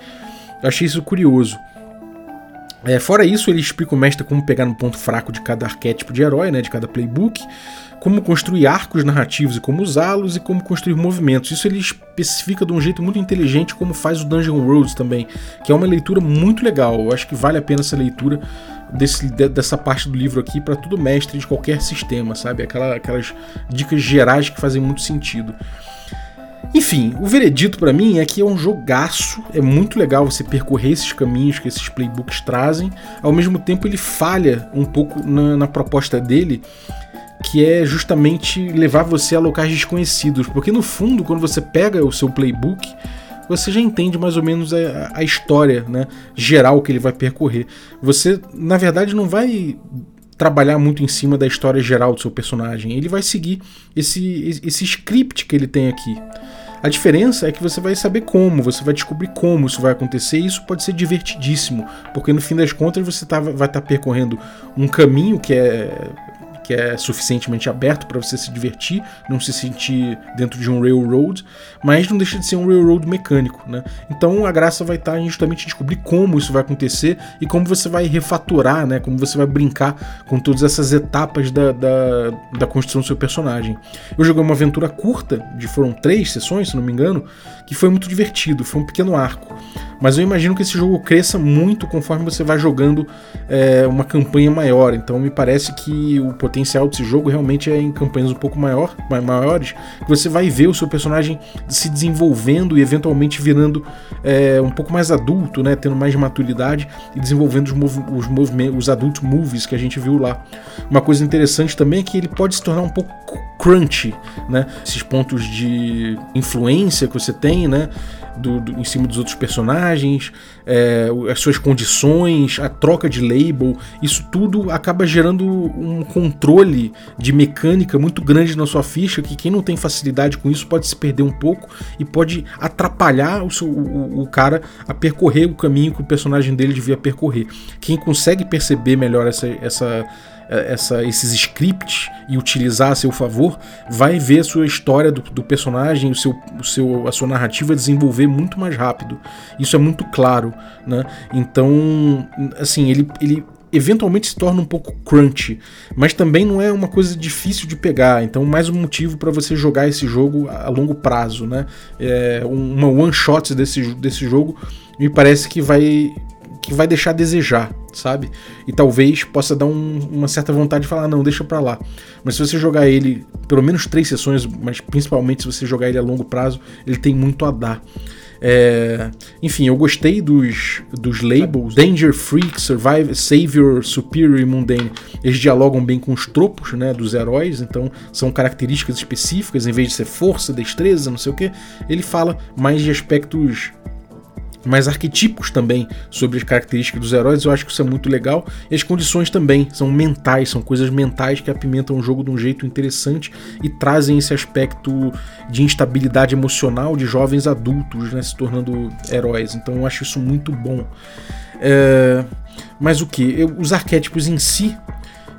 S1: Achei isso curioso. É, fora isso, ele explica o mestre como pegar no ponto fraco de cada arquétipo de herói, né, de cada playbook, como construir arcos narrativos e como usá-los, e como construir movimentos. Isso ele especifica de um jeito muito inteligente, como faz o Dungeon Roads também, que é uma leitura muito legal. Eu acho que vale a pena essa leitura desse, dessa parte do livro aqui para todo mestre de qualquer sistema, sabe? Aquela, aquelas dicas gerais que fazem muito sentido. Enfim, o veredito para mim é que é um jogaço, é muito legal você percorrer esses caminhos que esses playbooks trazem, ao mesmo tempo ele falha um pouco na, na proposta dele, que é justamente levar você a locais desconhecidos, porque no fundo, quando você pega o seu playbook, você já entende mais ou menos a, a história né, geral que ele vai percorrer. Você, na verdade, não vai trabalhar muito em cima da história geral do seu personagem. Ele vai seguir esse, esse script que ele tem aqui. A diferença é que você vai saber como, você vai descobrir como isso vai acontecer e isso pode ser divertidíssimo, porque no fim das contas você tá, vai estar tá percorrendo um caminho que é que é suficientemente aberto para você se divertir, não se sentir dentro de um railroad, mas não deixa de ser um railroad mecânico, né? Então a graça vai estar em justamente descobrir como isso vai acontecer e como você vai refatorar, né? Como você vai brincar com todas essas etapas da, da, da construção do seu personagem. Eu joguei uma aventura curta, de foram três sessões, se não me engano, que foi muito divertido, foi um pequeno arco. Mas eu imagino que esse jogo cresça muito conforme você vai jogando é, uma campanha maior. Então me parece que o potencial desse jogo realmente é em campanhas um pouco maior, maiores, que você vai ver o seu personagem se desenvolvendo e eventualmente virando é, um pouco mais adulto, né, tendo mais maturidade e desenvolvendo os, mov os movimentos, os adult movies que a gente viu lá. Uma coisa interessante também é que ele pode se tornar um pouco crunchy, né? Esses pontos de influência que você tem, né? Do, do, em cima dos outros personagens, é, as suas condições, a troca de label, isso tudo acaba gerando um controle de mecânica muito grande na sua ficha que quem não tem facilidade com isso pode se perder um pouco e pode atrapalhar o, seu, o, o cara a percorrer o caminho que o personagem dele devia percorrer. Quem consegue perceber melhor essa, essa essa, esses scripts e utilizar a seu favor, vai ver a sua história do, do personagem, o seu, o seu, a sua narrativa desenvolver muito mais rápido. Isso é muito claro, né? Então, assim, ele, ele eventualmente se torna um pouco crunchy, mas também não é uma coisa difícil de pegar. Então, mais um motivo para você jogar esse jogo a longo prazo, né? É, uma one shot desse, desse jogo me parece que vai que vai deixar a desejar, sabe? E talvez possa dar um, uma certa vontade de falar, não, deixa pra lá. Mas se você jogar ele, pelo menos três sessões, mas principalmente se você jogar ele a longo prazo, ele tem muito a dar. É, enfim, eu gostei dos, dos labels Danger, Freak, Survive, Savior, Superior e Mundane. Eles dialogam bem com os tropos né, dos heróis, então são características específicas, em vez de ser força, destreza, não sei o que. Ele fala mais de aspectos mais arquetípicos também sobre as características dos heróis, eu acho que isso é muito legal. E as condições também são mentais, são coisas mentais que apimentam o jogo de um jeito interessante e trazem esse aspecto de instabilidade emocional de jovens adultos né, se tornando heróis. Então eu acho isso muito bom. É... Mas o que? Os arquétipos em si,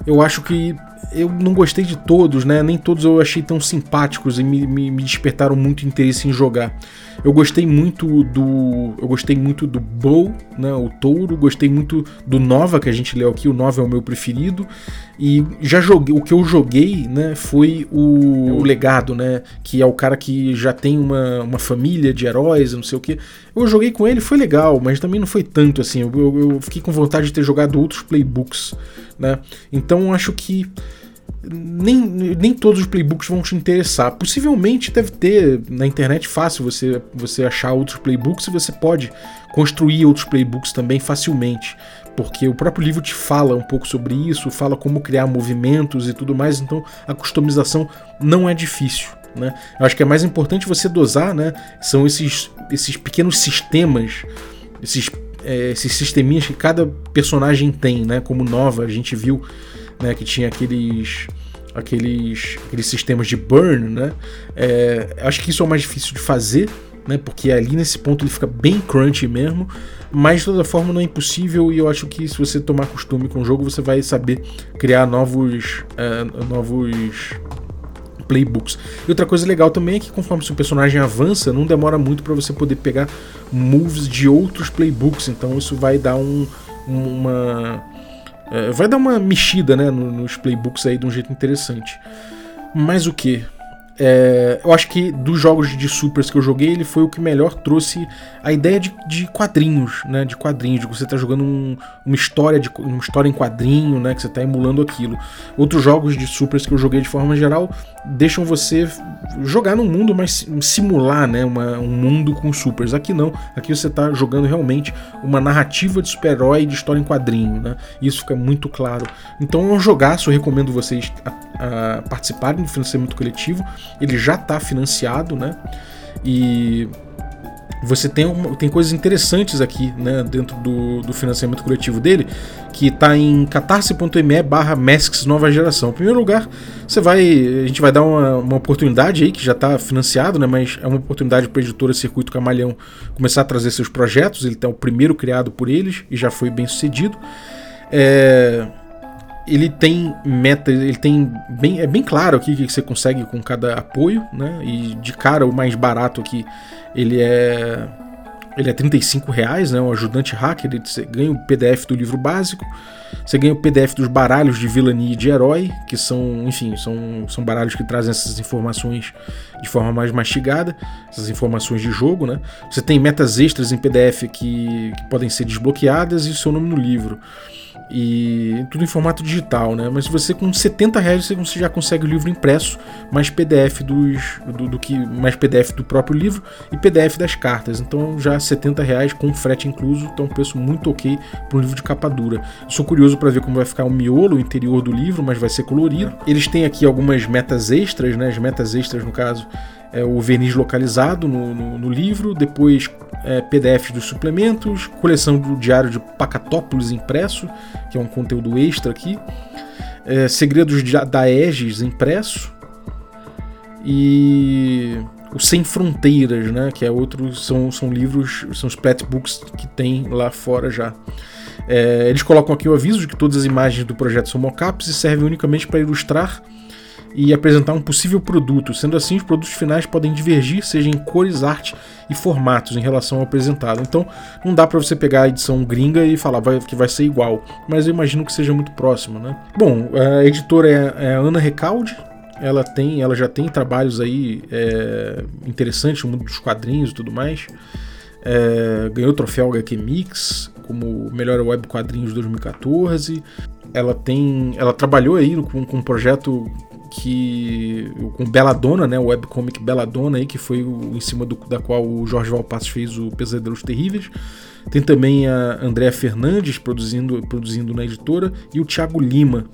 S1: eu acho que eu não gostei de todos, né? Nem todos eu achei tão simpáticos e me, me, me, despertaram muito interesse em jogar. Eu gostei muito do. Eu gostei muito do Bow, né? O touro, gostei muito do Nova, que a gente leu aqui, o Nova é o meu preferido. E já joguei. O que eu joguei, né, foi o, o legado, né? Que é o cara que já tem uma, uma família de heróis, não sei o que. Eu joguei com ele, foi legal, mas também não foi tanto assim. Eu, eu, eu fiquei com vontade de ter jogado outros playbooks, né? Então acho que nem, nem todos os playbooks vão te interessar. Possivelmente deve ter na internet fácil você, você achar outros playbooks e você pode construir outros playbooks também facilmente. Porque o próprio livro te fala um pouco sobre isso, fala como criar movimentos e tudo mais, então a customização não é difícil. Né? Eu acho que é mais importante você dosar, né? São esses, esses pequenos sistemas, esses, é, esses sisteminhas que cada personagem tem, né? Como nova, a gente viu né, que tinha aqueles aqueles, aqueles sistemas de burn, né? É, acho que isso é o mais difícil de fazer, né? Porque ali nesse ponto ele fica bem crunchy mesmo, mas de toda forma não é impossível e eu acho que se você tomar costume com o jogo você vai saber criar novos, é, novos playbooks. E outra coisa legal também é que conforme seu personagem avança, não demora muito para você poder pegar moves de outros playbooks, então isso vai dar um, uma é, vai dar uma mexida né, nos playbooks aí de um jeito interessante. Mas o que? É, eu acho que dos jogos de supers que eu joguei, ele foi o que melhor trouxe a ideia de, de quadrinhos, né? De quadrinhos, de você tá jogando um, uma história de uma história em quadrinho, né? Que você tá emulando aquilo. Outros jogos de supers que eu joguei de forma geral deixam você jogar num mundo, mas simular, né? Uma, um mundo com supers. Aqui não. Aqui você tá jogando realmente uma narrativa de super-herói de história em quadrinho, né? Isso fica muito claro. Então é um jogaço, eu recomendo vocês a, a participarem do financiamento coletivo ele já está financiado, né? E você tem, uma, tem coisas interessantes aqui né, dentro do, do financiamento coletivo dele, que está em catarse.me barra Masks Nova Geração. Em primeiro lugar, você vai. A gente vai dar uma, uma oportunidade aí, que já está financiado, né, mas é uma oportunidade para a editora Circuito Camalhão começar a trazer seus projetos. Ele tem o primeiro criado por eles e já foi bem sucedido. É, ele tem metas, ele tem bem, é bem claro aqui o que você consegue com cada apoio, né? E de cara o mais barato aqui, ele é ele é 35 reais, né? O ajudante hacker, você ganha o PDF do livro básico, você ganha o PDF dos baralhos de vilania e de herói, que são, enfim, são, são baralhos que trazem essas informações de forma mais mastigada, essas informações de jogo, né? Você tem metas extras em PDF que, que podem ser desbloqueadas e o seu nome no livro e tudo em formato digital, né? Mas você com 70 reais você já consegue o livro impresso, mais PDF dos, do, do, que mais PDF do próprio livro e PDF das cartas. Então já 70 reais com frete incluso, então um preço muito ok para um livro de capa dura. sou curioso para ver como vai ficar o miolo, o interior do livro, mas vai ser colorido. Eles têm aqui algumas metas extras, né? As metas extras no caso é, o verniz localizado no, no, no livro, depois é, PDF dos suplementos, coleção do diário de Pacatópolis impresso, que é um conteúdo extra aqui, é, Segredos da Aegis impresso e o Sem Fronteiras, né, que é outro, são, são livros, são os books que tem lá fora já. É, eles colocam aqui o aviso de que todas as imagens do projeto são mockups e servem unicamente para ilustrar e apresentar um possível produto. Sendo assim, os produtos finais podem divergir, seja em cores, arte e formatos em relação ao apresentado. Então, não dá para você pegar a edição gringa e falar que vai ser igual, mas eu imagino que seja muito próximo, né? Bom, a editora é, é Ana Recalde. Ela tem, ela já tem trabalhos aí é, interessantes no mundo dos quadrinhos e tudo mais. é, ganhou o troféu HQ Mix como melhor web quadrinhos 2014. Ela tem, ela trabalhou aí com, com um projeto que com Belladonna, né, o webcomic Belladonna aí que foi o, em cima do, da qual o Jorge Valpassos fez o Pesadelos Terríveis. Tem também a Andréa Fernandes produzindo, produzindo na editora e o Thiago Lima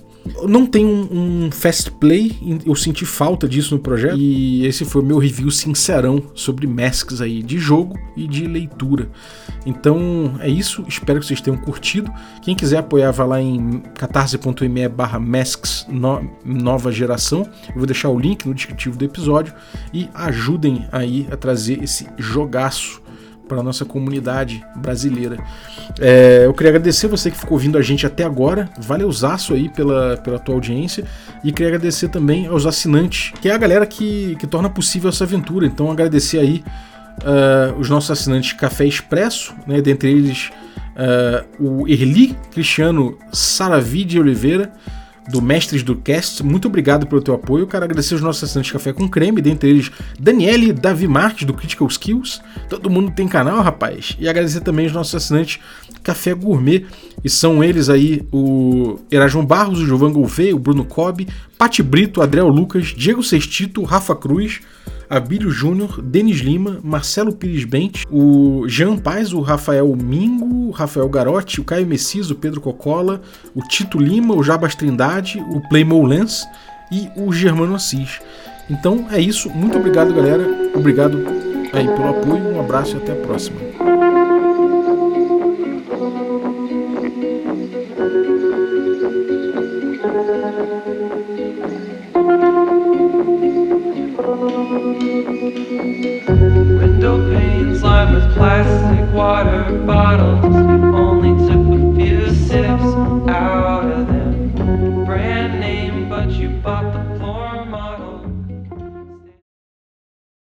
S1: não tem um, um, fast play, eu senti falta disso no projeto. E esse foi o meu review sincerão sobre masks aí de jogo e de leitura. Então é isso, espero que vocês tenham curtido. Quem quiser apoiar, vai lá em catarse.me barra masks no, nova geração. Eu vou deixar o link no descritivo do episódio e ajudem aí a trazer esse jogaço para a nossa comunidade brasileira. É, eu queria agradecer você que ficou ouvindo a gente até agora. Valeuzaço aí pela, pela tua audiência. E queria agradecer também aos assinantes, que é a galera que, que torna possível essa aventura. Então agradecer aí uh, os nossos assinantes Café Expresso, né, dentre eles uh, o Erli Cristiano Saravide Oliveira, do Mestres do Cast. Muito obrigado pelo teu apoio. Quero agradecer os nossos assinantes de Café com Creme, dentre eles Daniele Davi Marques, do Critical Skills. Todo mundo tem canal, rapaz. E agradecer também os nossos assinantes Café Gourmet. E são eles aí o Erasmo Barros, o Giovanni Gouveia, o Bruno Cobb, Pati Brito, Adriel Lucas, Diego Sextito, Rafa Cruz, Abílio Júnior, Denis Lima, Marcelo Pires Bente, o Jean Paz, o Rafael Mingo, o Rafael Garotti, o Caio Messias, o Pedro Cocola, o Tito Lima, o Jabas Trindade, o Playmo Lens e o Germano Assis. Então é isso, muito obrigado galera, obrigado aí pelo apoio, um abraço e até a próxima. with plastic water bottles. Only took a few sips out.